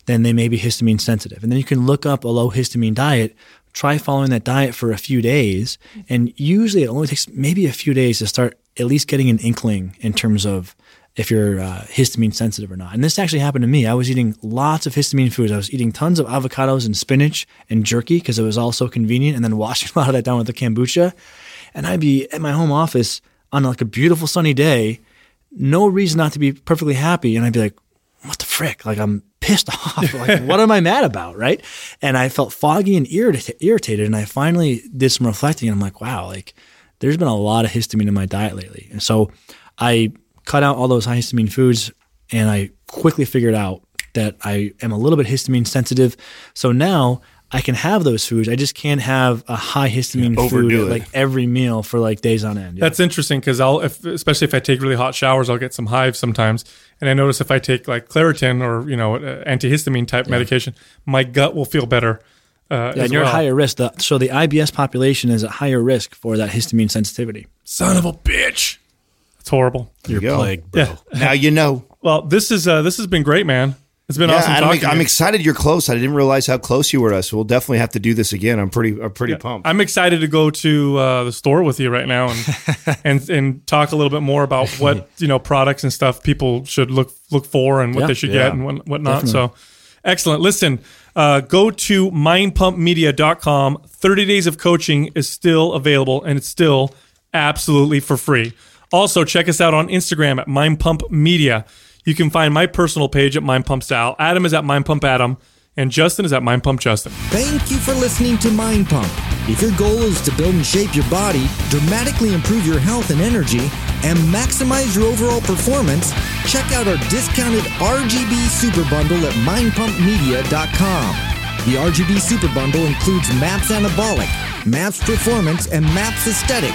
then they may be histamine sensitive. And then you can look up a low histamine diet, try following that diet for a few days. And usually it only takes maybe a few days to start at least getting an inkling in terms of if you're uh, histamine sensitive or not. And this actually happened to me. I was eating lots of histamine foods. I was eating tons of avocados and spinach and jerky because it was all so convenient, and then washing a lot of that down with the kombucha and I'd be at my home office on like a beautiful sunny day, no reason not to be perfectly happy, and I'd be like, "What the frick?" Like I'm pissed off. Like what am I mad about, right? And I felt foggy and irritated, and I finally did some reflecting, and I'm like, "Wow, like there's been a lot of histamine in my diet lately," and so I cut out all those high histamine foods, and I quickly figured out that I am a little bit histamine sensitive. So now I can have those foods. I just can't have a high histamine yeah, food at like every meal for like days on end. Yeah. That's interesting because I'll, if, especially if I take really hot showers, I'll get some hives sometimes. And I notice if I take like Claritin or you know uh, antihistamine type yeah. medication, my gut will feel better. Uh, yeah, and you're well. higher risk. The, so the IBS population is at higher risk for that histamine sensitivity. Son of a bitch! It's horrible. You're you plagued, bro. now you know. Well, this is uh, this has been great, man. It's been yeah, awesome. I'm, I'm excited you're close. I didn't realize how close you were to us. We'll definitely have to do this again. I'm pretty, I'm pretty yeah, pumped. I'm excited to go to uh, the store with you right now and and and talk a little bit more about what you know products and stuff people should look look for and what yeah, they should get and what, whatnot. Definitely. So excellent. Listen, uh, go to mindpumpmedia.com. 30 days of coaching is still available and it's still absolutely for free. Also, check us out on Instagram at Mind Pump Media. You can find my personal page at Mind Pump Sal. Adam is at Mind Pump Adam. And Justin is at Mind Pump Justin. Thank you for listening to Mind Pump. If your goal is to build and shape your body, dramatically improve your health and energy, and maximize your overall performance, check out our discounted RGB Super Bundle at mindpumpmedia.com. The RGB Super Bundle includes MAPS Anabolic, MAPS Performance, and MAPS Aesthetic